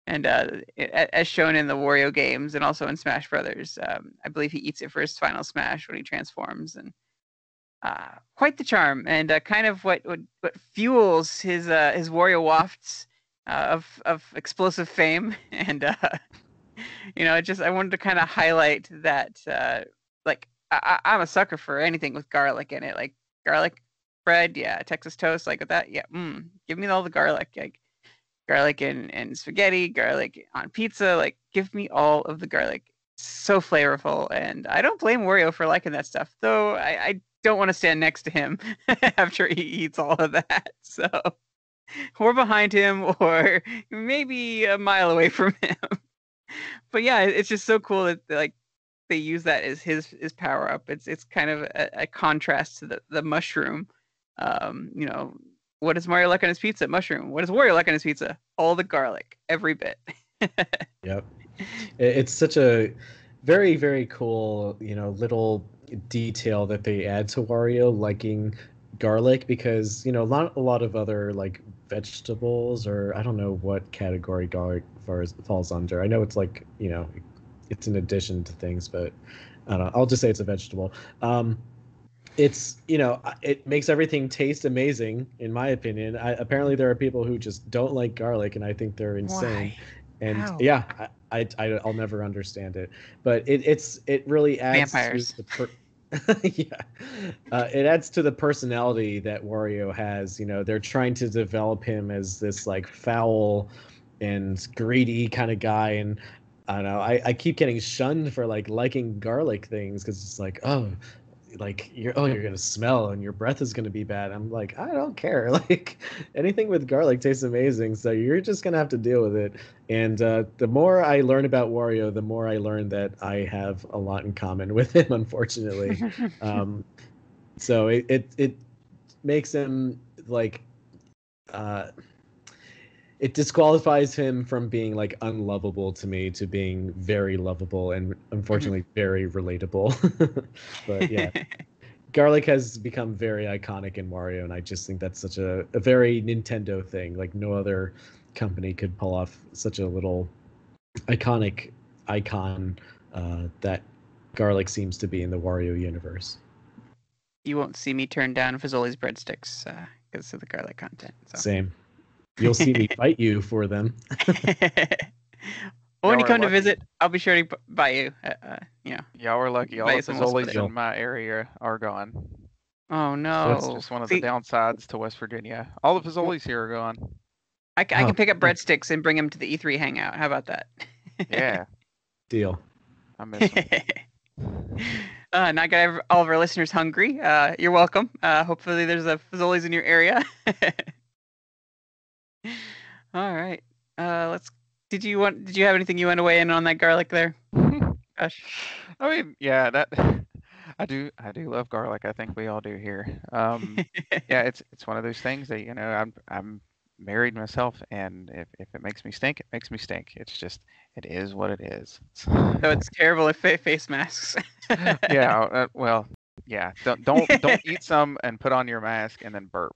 And uh, as shown in the Wario games and also in Smash Brothers, um, I believe he eats it for his final Smash when he transforms, and uh, quite the charm, and uh, kind of what what, what fuels his uh, his Wario wafts uh, of of explosive fame, [laughs] and you know, it just I wanted to kind of highlight that, uh, like I, I- I'm a sucker for anything with garlic in it, like garlic bread, yeah, Texas toast, like with that, yeah, mm, give me all the garlic, like garlic and and spaghetti, garlic on pizza, like give me all of the garlic. So flavorful, and I don't blame Wario for liking that stuff, though I, I don't want to stand next to him [laughs] after he eats all of that. [laughs] So, or behind him, or maybe a mile away from him. But yeah, it's just so cool that like they use that as his his power up. It's it's kind of a, a contrast to the the mushroom. Um, you know, what does Mario like on his pizza? Mushroom. What does Wario like on his pizza? All the garlic, every bit. [laughs] Yep. It's such a very very cool, you know, little detail that they add to Wario liking garlic because, you know, a lot a lot of other like vegetables or I don't know what category garlic falls under. I know it's like, you know, it's an addition to things, but I don't know. I'll just say it's a vegetable. Um it's you know it makes everything taste amazing in my opinion I, apparently there are people who just don't like garlic and i think they're insane Why? and How? yeah I, I I i'll never understand it but it it's it really adds Vampires. to the per- [laughs] yeah. Uh, it adds to the personality that wario has you know they're trying to develop him as this like foul and greedy kind of guy and i don't know i, I keep getting shunned for like liking garlic things because it's like oh like you're oh you're gonna smell and your breath is gonna be bad. I'm like i don't care. [laughs] Like anything with garlic tastes amazing so you're just gonna have to deal with it. And uh, the more i learn about wario the more i learn that i have a lot in common [laughs] with him unfortunately. Um, so it, it it makes him like uh it disqualifies him from being like unlovable to me to being very lovable and unfortunately very relatable [laughs] but yeah [laughs] garlic has become very iconic in Wario, and I just think that's such a, a very Nintendo thing. Like no other company could pull off such a little iconic icon uh, that garlic seems to be in the Wario universe. You won't see me turn down Fazoli's breadsticks because of the garlic content. So. Same. You'll see me [laughs] fight you for them. [laughs] When you Y'all are come to visit, I'll be sure to buy you. Uh, uh, you know. Y'all are lucky. All the some Fazoli's in my area are gone. Oh no! That's just one of See, the downsides to West Virginia. All the Fazoli's here are gone. I, Oh. can pick up breadsticks and bring them to the E3 hangout. How about that? Yeah, [laughs] Deal. I miss them. uh, not got all of our listeners hungry. Uh, you're welcome. Uh, hopefully, there's a Fazoli's in your area. All right. Uh, let's. Did you want? Did you have anything you want to weigh in on that garlic there? [laughs] Gosh. I mean, yeah, that [laughs] I do. I do love garlic. I think we all do here. Um, yeah, it's it's one of those things that you know I'm I'm married myself, and if if it makes me stink, it makes me stink. It's just it is what it is. so it's [laughs] terrible if face masks. yeah. Uh, well, yeah. Don't don't don't eat some and put on your mask and then burp.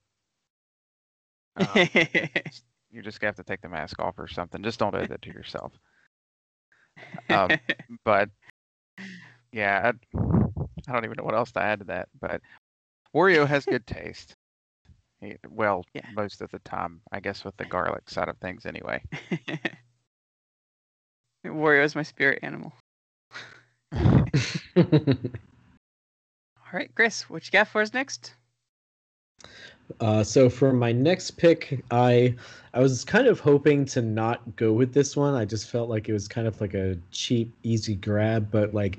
Um, [laughs] you just have to take the mask off or something. Just don't do that to yourself. Um, [laughs] but yeah, I, I don't even know what else to add to that. But Wario has good taste. He, well, Yeah. most of the time, I guess, with the garlic side of things, anyway. [laughs] Wario is my spirit animal. All right, Chris, what you got for us next? Uh, so for my next pick, I I was kind of hoping to not go with this one. I just felt like it was kind of like a cheap, easy grab, but like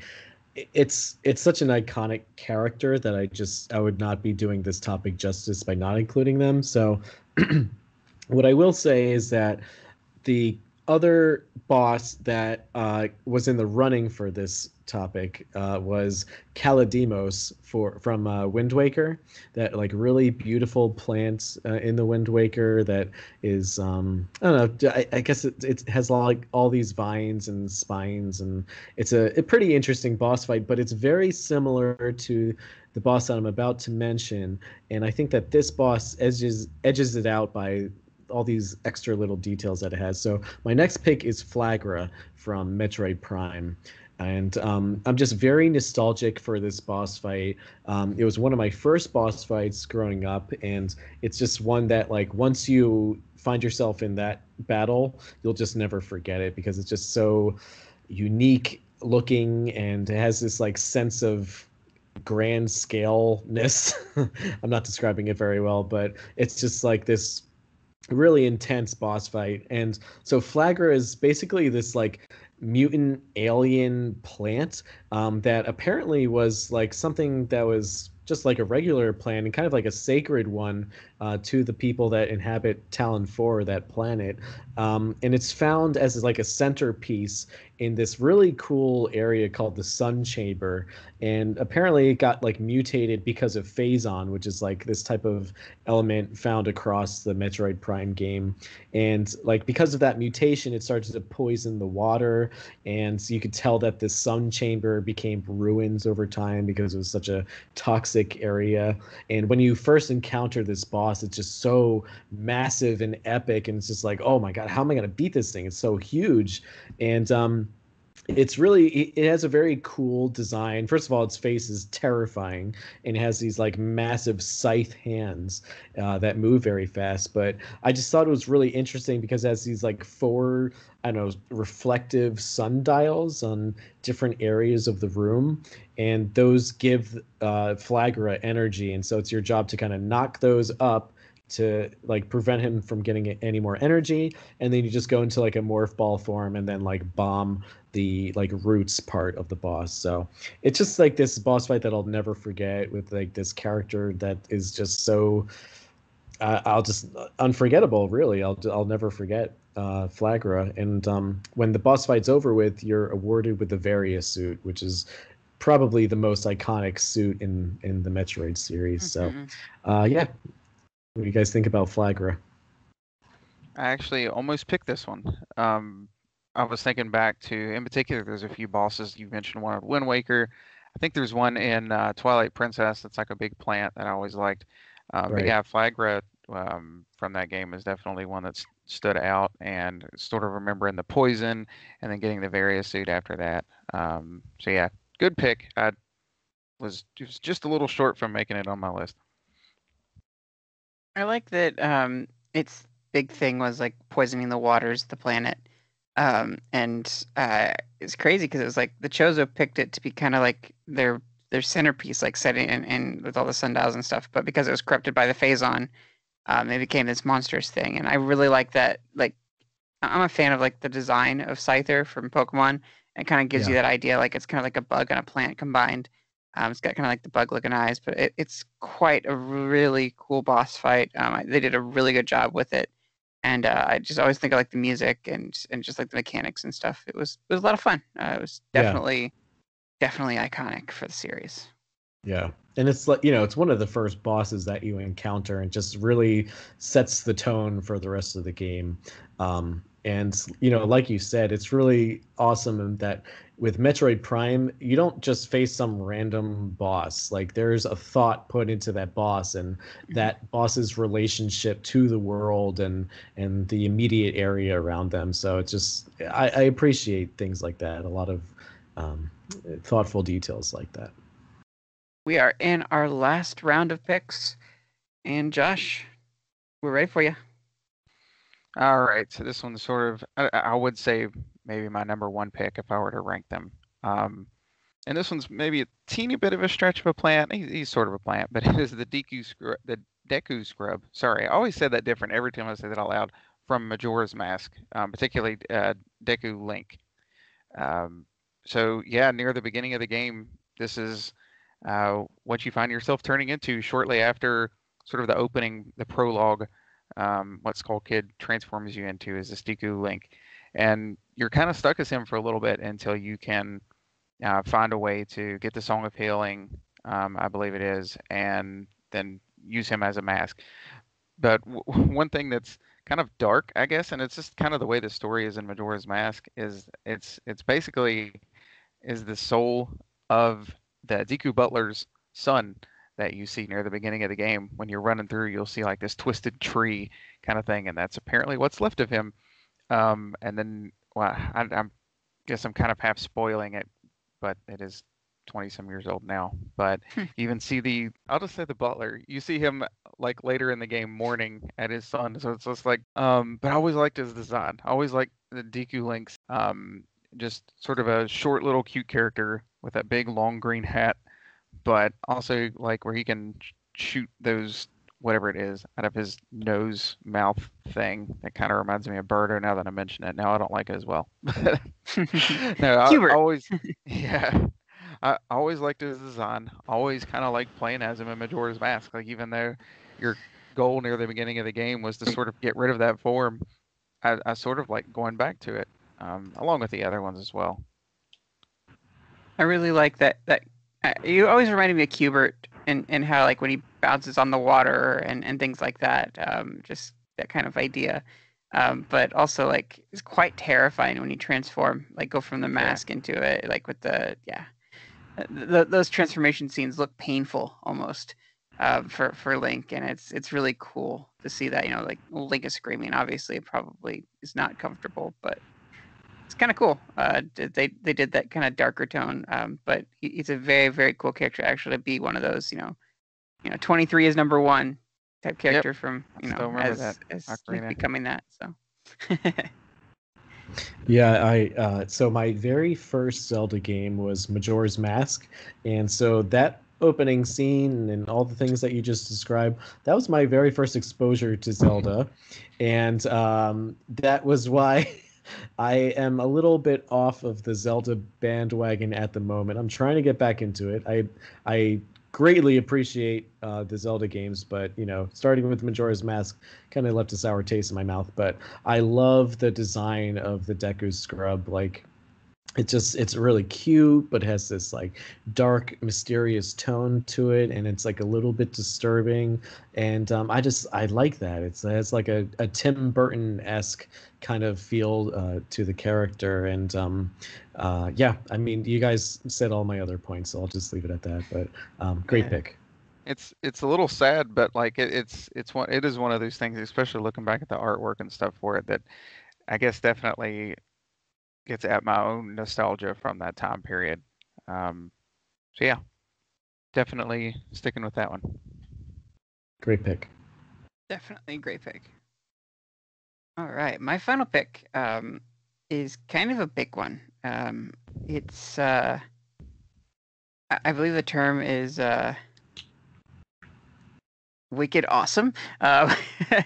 it's it's such an iconic character that I just I would not be doing this topic justice by not including them. So [clears throat] what I will say is that the other boss that uh, was in the running for this topic uh, was Kalle Demos for from uh, Wind Waker. That like really beautiful plant uh, in the Wind Waker that is um, I don't know. I, I guess it, it has like all these vines and spines, and it's a, a pretty interesting boss fight. But it's very similar to the boss that I'm about to mention, and I think that this boss edges edges it out by all these extra little details that it has. So my next pick is Flaahgra from Metroid Prime. And um, I'm just very nostalgic for this boss fight. Um, it was one of my first boss fights growing up, and it's just one that, like, once you find yourself in that battle, you'll just never forget it because it's just so unique looking and it has this like sense of grand scaleness. [laughs] I'm not describing it very well, but it's just like this really intense boss fight. And so Flaahgra is basically this like mutant alien plant um, that apparently was like something that was just like a regular plant and kind of like a sacred one uh, to the people that inhabit Tallon 4, that planet. Um, and it's found as like a centerpiece in this really cool area called the Sun Chamber. And apparently it got like mutated because of Phazon, which is like this type of element found across the Metroid Prime game. And like because of that mutation, it started to poison the water. And so you could tell that the Sun Chamber became ruins over time because it was such a toxic area. And when you first encounter this boss, it's just so massive and epic. And it's just like, oh my God, how am I going to beat this thing? It's so huge. And, um, it's really it has a very cool design. First of all its face is terrifying and it has these like massive scythe hands uh, that move very fast but i just thought it was really interesting because it has these like four i don't know reflective sundials on different areas of the room and those give uh, flaahgra energy and so it's your job to kind of knock those up to like prevent him from getting any more energy and then you just go into like a morph ball form and then like bomb the like roots part of the boss. So it's just like this boss fight that i'll never forget with like this character that is just so uh, i'll just unforgettable really. I'll i'll never forget uh flaahgra. And um when the boss fight's over with you're awarded with the varia suit which is probably the most iconic suit in in the metroid series. So Mhm. uh yeah what do you guys think about flaahgra I actually almost picked this one. Um, I was thinking back to, in particular, there's a few bosses you mentioned. One of Wind Waker. I think there's one in uh, Twilight Princess that's like a big plant that I always liked. Um, Right. But yeah, Flaahgra um, from that game is definitely one that's stood out, and sort of remembering the poison, and then getting the Varia suit after that. Um, so yeah, good pick. I was just a little short from making it on my list. I like that um its big thing was like poisoning the waters of the planet. Um and uh it's crazy because it was like the Chozo picked it to be kind of like their their centerpiece, like setting in, in with all the sundials and stuff, but because it was corrupted by the Phazon, um, it became this monstrous thing. And I really like that like I'm a fan of like the design of Scyther from Pokemon. It kind of gives you that idea like it's kind of like a bug and a plant combined. Um, it's got kind of like the bug looking eyes, but it, it's quite a really cool boss fight. Um, I- they did a really good job with it, and uh, I just always think of like the music and and just like the mechanics and stuff. It was it was a lot of fun. Uh, it was Yeah. definitely definitely iconic for the series. Yeah. And it's like, you know, it's one of the first bosses that you encounter and just really sets the tone for the rest of the game. Um, and, you know, like you said, it's really awesome that with Metroid Prime, you don't just face some random boss. Like there's a thought put into that boss and that boss's relationship to the world and and the immediate area around them. So it's just I, I appreciate things like that. A lot of um, thoughtful details like that. We are in our last round of picks, and Josh, we're ready for you. All right, so this one's sort of I, I would say maybe my number one pick if I were to rank them. Um, and this one's maybe a teeny bit of a stretch of a plant. He's, he's sort of a plant, [laughs] but it is the Deku scrub, the Deku scrub. Sorry, I always said that different every time I say that out loud. From Majora's Mask, um, particularly uh, Deku Link. Um, so yeah, near the beginning of the game, this is uh, what you find yourself turning into shortly after sort of the opening, the prologue um, what Skull Kid transforms you into is this Deku Link, and you're kind of stuck as him for a little bit until you can uh, find a way to get the Song of Healing, um, I believe it is, and then use him as a mask. But w- [laughs] one thing that's kind of dark, I guess, and it's just kind of the way the story is in Majora's Mask is it's it's basically is the soul of the Deku Butler's son that you see near the beginning of the game. When you're running through, you'll see like this twisted tree kind of thing, and that's apparently what's left of him. Um, and then, well, I, I'm guess I'm kind of half spoiling it, but it is 20 some years old now. But Hmm. you even see the, I'll just say the butler. You see him like later in the game mourning at his son. So it's just like, um, but I always liked his design. I always liked the Deku Link's, um, just sort of a short little cute character with that big long green hat but also like where he can shoot those whatever it is out of his nose mouth thing that kind of reminds me of Birdo now that I mention it. Now I don't like it as well. [laughs] no, I, [laughs] I always yeah. I always liked his design. Always kind of liked playing as him in Majora's Mask. Like even though your goal near the beginning of the game was to sort of get rid of that form, I, I sort of like going back to it, um, along with the other ones as well. I really like that. That uh, you always reminded me of Cubert and and how like when he bounces on the water and and things like that. Um, just that kind of idea. Um, but also like it's quite terrifying when you transform, like go from the mask into it, like with the yeah. Uh, th- those transformation scenes look painful almost uh, for for Link, and it's it's really cool to see that. You know, like Link is screaming. Obviously, it probably is not comfortable, but it's kind of cool. Uh, they they did that kind of darker tone, um, but he, he's a very very cool character. Actually, to be one of those, you know, you know, twenty three is number one type character from you know still remember as that, as Ocarina. becoming that. So [laughs] Yeah, I uh, so my very first Zelda game was Majora's Mask, and so that opening scene and all the things that you just described, that was my very first exposure to Zelda, [laughs] and um, that was why [laughs] I am a little bit off of the Zelda bandwagon at the moment. I'm trying to get back into it. I I greatly appreciate uh, the Zelda games, but you know, starting with Majora's Mask kind of left a sour taste in my mouth. But I love the design of the Deku Scrub. Like, it just it's really cute but has this like dark mysterious tone to it and it's like a little bit disturbing and um, i just i like that it's it's like a, a tim burton-esque kind of feel uh, to the character and um, uh, yeah i mean you guys said all my other points so i'll just leave it at that but um, great Yeah. pick It's it's a little sad, but like it, it's it's one it is one of those things, especially looking back at the artwork and stuff for it, that I guess definitely gets at my own nostalgia from that time period. Um, so yeah, definitely sticking with that one. great pick Definitely great pick. All right, my final pick um, is kind of a big one. Um, it's uh, I I believe the term is uh, wicked awesome. Uh,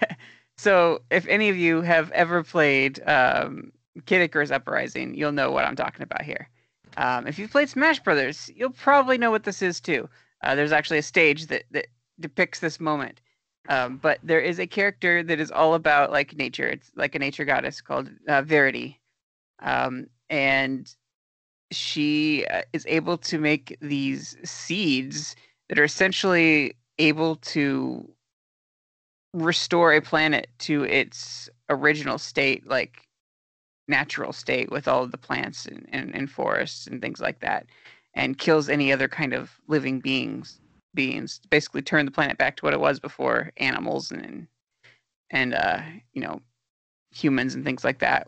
[laughs] so, if any of you have ever played um, Kid Icarus Uprising, you'll know what I'm talking about here. Um, if you've played Smash Brothers, you'll probably know what this is too. Uh, there's actually a stage that, that depicts this moment. Um, but there is a character that is all about like nature. It's like a nature goddess called uh, Viridi, um, and she uh, is able to make these seeds that are essentially able to restore a planet to its original state, like natural state, with all of the plants and, and, and forests and things like that, and kills any other kind of living beings beings basically turn the planet back to what it was before animals and and uh you know humans and things like that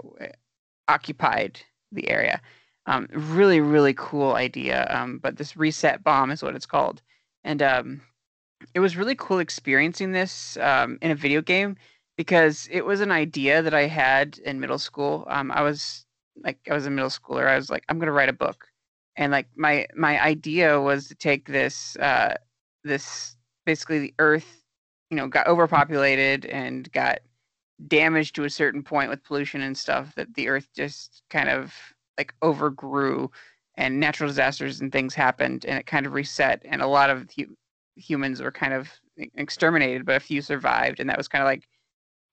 occupied the area. Um really really cool idea um but this reset bomb is what it's called. And um it was really cool experiencing this um in a video game because it was an idea that I had in middle school. Um I was like I was a middle schooler. I was like I'm going to write a book. And like my my idea was to take this uh this basically the earth you know got overpopulated and got damaged to a certain point with pollution and stuff that the earth just kind of like overgrew and natural disasters and things happened and it kind of reset and a lot of hu- humans were kind of exterminated but a few survived. And that was kind of like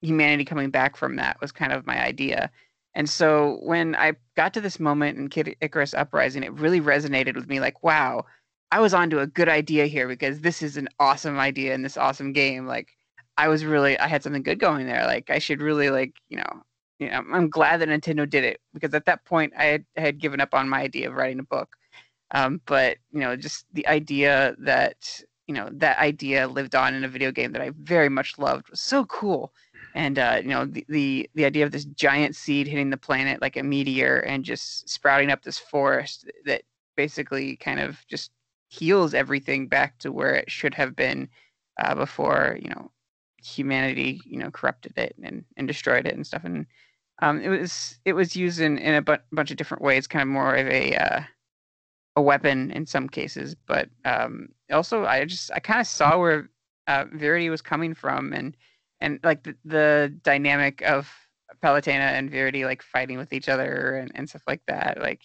humanity coming back from that was kind of my idea and so when i got to this moment in kid icarus uprising it really resonated with me like wow I was onto a good idea here because this is an awesome idea in this awesome game. Like I was really I had something good going there. Like I should really like, you know, you know, I'm glad that Nintendo did it because at that point I had, I had given up on my idea of writing a book. Um, but you know, just the idea that you know that idea lived on in a video game that I very much loved was so cool. And uh, you know, the, the the idea of this giant seed hitting the planet like a meteor and just sprouting up this forest that basically kind of just heals everything back to where it should have been uh, before you know humanity you know corrupted it and, and destroyed it and stuff. And um, it was it was used in, in a bu- bunch of different ways kind of more of a uh, a weapon in some cases. But um, also i just i kind of saw where uh, viridi was coming from and and like the, the dynamic of Palutena and Viridi like fighting with each other and, and stuff like that like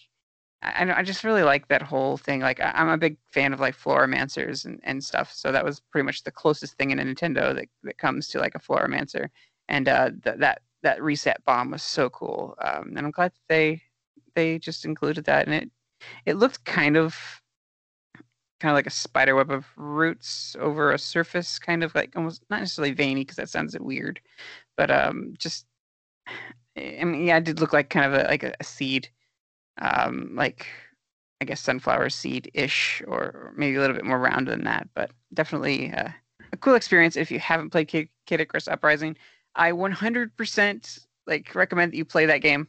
I, I just really like that whole thing. Like I, I'm a big fan of like Floromancers and, and stuff. So that was pretty much the closest thing in a Nintendo that, that comes to like a Floromancer. And uh, th- that that reset bomb was so cool. Um, and I'm glad that they they just included that. And it it looked kind of kind of like a spider web of roots over a surface, kind of like almost not necessarily veiny because that sounds weird, but um, just [sighs] I mean, yeah, it did look like kind of a, like a, a seed um, like I guess sunflower seed ish, or maybe a little bit more round than that. But definitely uh, a cool experience if you haven't played Kid, Kid Icarus Uprising. I 100% like recommend that you play that game.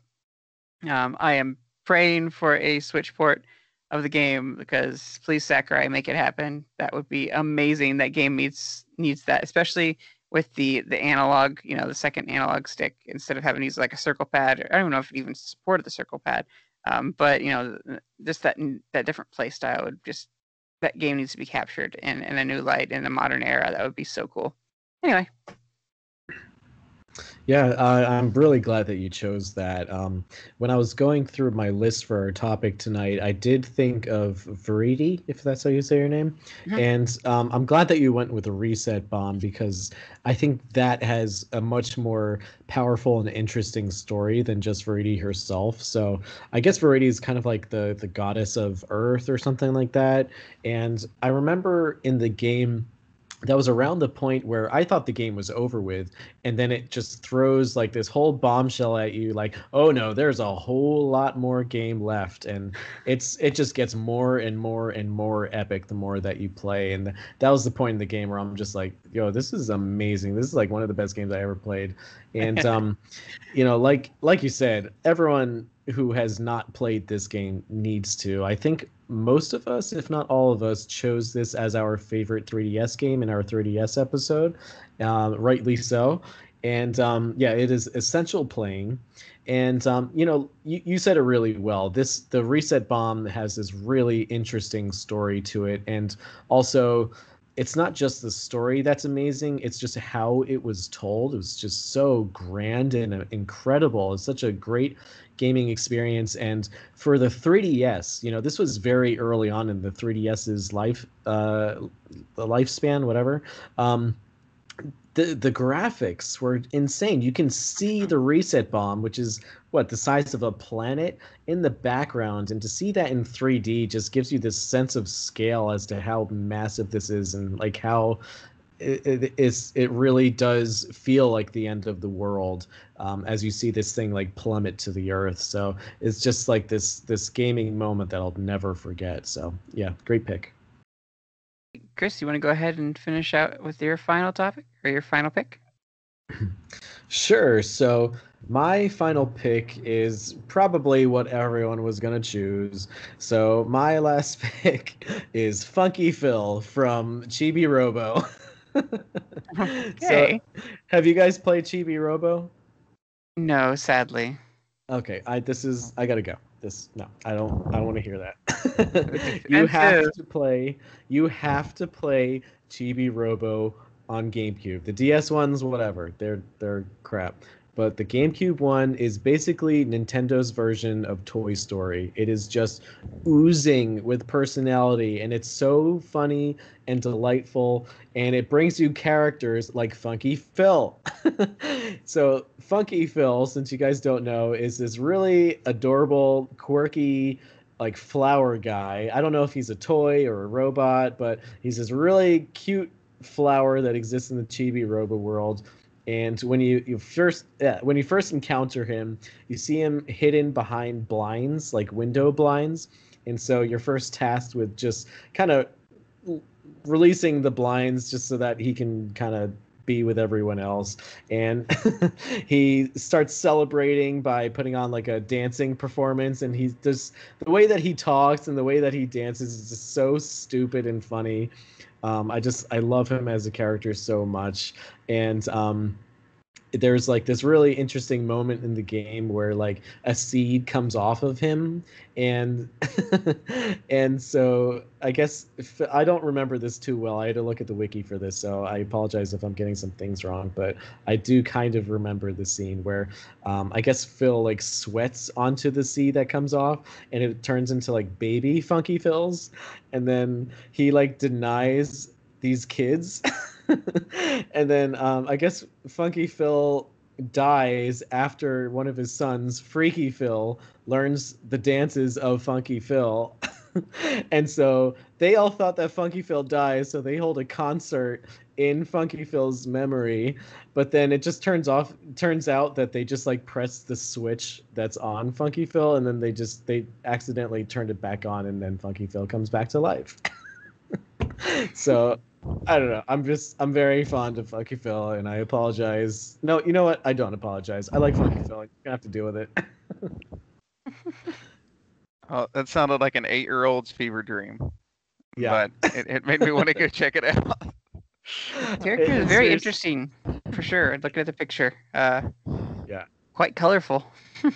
Um, I am praying for a Switch port of the game because please Sakurai make it happen. That would be amazing. That game needs needs that, especially with the the analog, you know, the second analog stick instead of having to use like a circle pad. I don't know if it even supported the circle pad. Um, but you know, just that that different play style would just that game needs to be captured in, in a new light in a modern era. That would be so cool. Anyway, Yeah, uh, I'm really glad that you chose that. Um, when I was going through my list for our topic tonight, I did think of Viridi, if that's how you say your name. Mhm. And um, I'm glad that you went with a reset bomb because I think that has a much more powerful and interesting story than just Viridi herself. So I guess Viridi is kind of like the the goddess of Earth or something like that. And I remember in the game that was around the point where I thought the game was over with, and then it just throws like this whole bombshell at you, like, oh no, there's a whole lot more game left, and it's it just gets more and more and more epic the more that you play, and that was the point in the game where I'm just like, yo, this is amazing. This is like one of the best games I ever played, and [laughs] um, you know, like like you said, everyone who has not played this game needs to. I think most of us, if not all of us, chose this as our favorite 3DS game in our 3DS episode, um, rightly so. And um, yeah, it is essential playing. And um, you know, you, you said it really well. This the reset bomb has this really interesting story to it, and also it's not just the story that's amazing it's just how it was told it was just so grand and uh, incredible it's such a great gaming experience. And for the 3ds you know this was very early on in the 3ds's life uh lifespan whatever um the the graphics were insane. You can see the reset bomb which is what the size of a planet in the background. And to see that in 3d just gives you this sense of scale as to how massive this is and like how it, it is it really does feel like the end of the world um, as you see this thing like plummet to the earth so it's just like this this gaming moment that i'll never forget so yeah great pick Chris, you want to go ahead and finish out with your final topic or your final pick? [laughs] Sure. So my final pick is probably what everyone was gonna choose. So my last [laughs] pick is Funky Phil from Chibi Robo. [laughs] [laughs] Okay. So, have you guys played Chibi Robo? no, sadly. Okay, I this is I gotta go. This no, I don't I don't want to hear that. [laughs] you have to play. You have to play Chibi Robo on GameCube. The DS ones, whatever, they're they're crap. But the GameCube one is basically Nintendo's version of Toy Story. It is just oozing with personality, and it's so funny and delightful, and it brings you characters like Funky Phil. [laughs] so Funky Phil, since you guys don't know, is this really adorable, quirky, like flower guy. I don't know if he's a toy or a robot, but he's this really cute flower that exists in the Chibi Robo world. And when you, you first yeah, when you first encounter him, you see him hidden behind blinds, like window blinds. And so you're first tasked with just kind of releasing the blinds just so that he can kind of be with everyone else. And [laughs] he starts celebrating by putting on like a dancing performance. And he's just the way that he talks and the way that he dances is just so stupid and funny um, i just i love him as a character so much. And um, there's like this really interesting moment in the game where like a seed comes off of him and [laughs] and so i guess i don't remember this too well. I had to look at the wiki for this so i apologize if i'm getting some things wrong but i do kind of remember the scene where um, i guess phil like sweats onto the seed that comes off and it turns into like baby funky phils and then he like denies these kids [laughs] [laughs] and then um, I guess Funky Phil dies after one of his sons, Freaky Phil, learns the dances of Funky Phil. [laughs] and so they all thought that Funky Phil dies, so they hold a concert in Funky Phil's memory. But then it just turns off turns out that they just like pressed the switch that's on Funky Phil and then they just they accidentally turned it back on and then Funky Phil comes back to life. [laughs] so I don't know. I'm just I'm very fond of Funky Phil, and I apologize. No, you know what? I don't apologize. I like Funky Phil. You're gonna have to deal with it. [laughs] Oh, that sounded like an eight-year-old's fever dream. Yeah. But it, it made me want to go [laughs] check it out. Character is very it's- interesting, for sure. Looking at the picture, uh, Yeah. quite colorful. [laughs]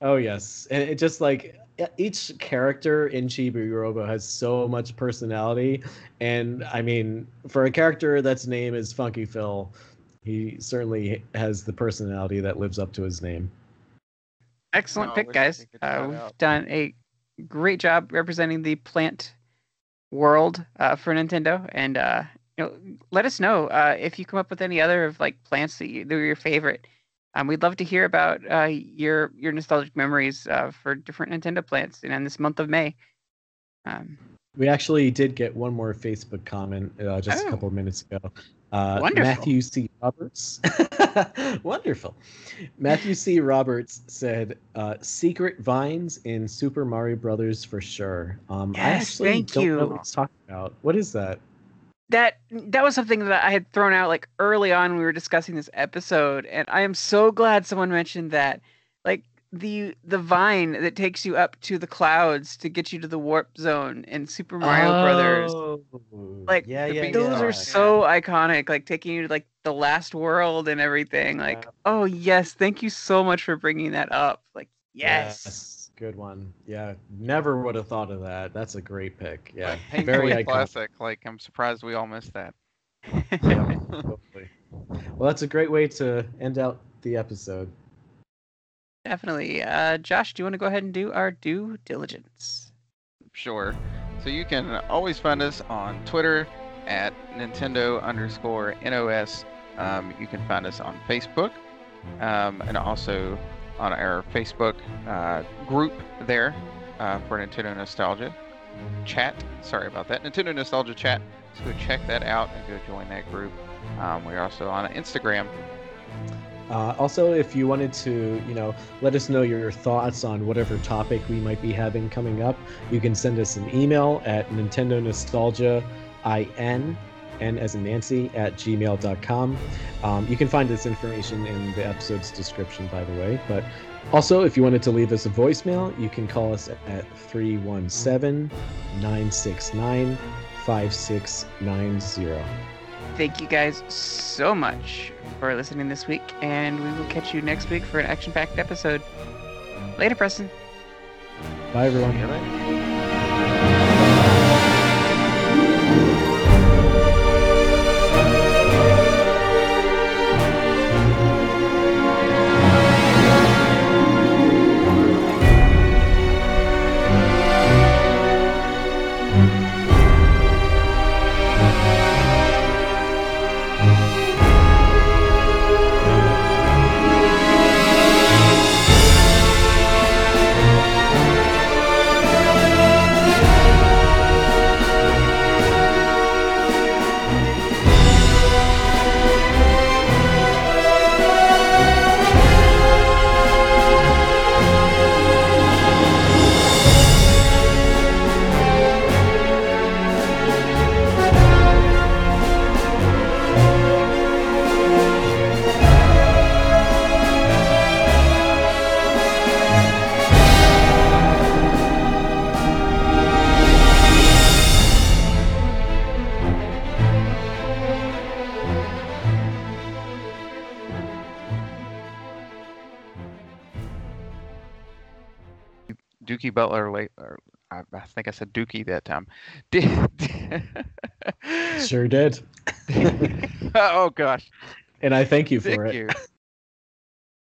Oh yes, and it just like each character in Chibi Robo has so much personality, and I mean, for a character that's name is Funky Phil, He certainly has the personality that lives up to his name. Excellent No, pick, guys. Uh, we've out. done a great job representing the plant world uh, for Nintendo, and uh, you know, let us know uh, if you come up with any other of like plants that, you, that are your favorite. Um, we'd love to hear about uh, your your nostalgic memories uh, for different Nintendo plants in, in this month of May. Um, We actually did get one more Facebook comment uh, just Oh. a couple of minutes ago. Uh, Wonderful. Matthew C. Roberts. [laughs] Wonderful. Matthew C. Roberts said, uh, "Secret vines in Super Mario Brothers for sure." Um, I Yes, actually thank don't know you. what he's talking about. What is that? That that was something that I had thrown out like early on when we were discussing this episode, and I am so glad someone mentioned that. Like the the vine that takes you up to the clouds to get you to the warp zone in Super Mario Brothers. Oh, Like yeah, yeah, Those yeah. are so iconic, like taking you to like the last world and everything. Like, oh yes, thank you so much for bringing that up. Like, yes. Good one. Yeah, never would have thought of that. That's a great pick. Yeah, Like, very iconic. classic. Like I'm surprised we all missed that. Yeah, [laughs] totally. Well, that's a great way to end out the episode. Definitely. Uh, Josh, do you want to go ahead and do our due diligence? Sure. So you can always find us on Twitter at Nintendo underscore NOS. Um, you can find us on Facebook um, and also on our Facebook uh, group there uh, for Nintendo Nostalgia chat. Sorry about that. Nintendo Nostalgia chat. So go check that out and go join that group. Um, we're also on Instagram. Uh, also, if you wanted to, you know, let us know your thoughts on whatever topic we might be having coming up, you can send us an email at Nintendo Nostalgia in and as in Nancy at gmail.com. Um, you can find this information in the episode's description, by the way. But also, if you wanted to leave us a voicemail, you can call us at 317 969 5690. Thank you guys so much for listening this week, and we will catch you next week for an action packed episode. Later, Preston. Bye, everyone. Dookie Butler late. Or, I, I think I said Dookie that time. [laughs] Did, Sure did. [laughs] oh gosh. and I thank you Thank for it. you.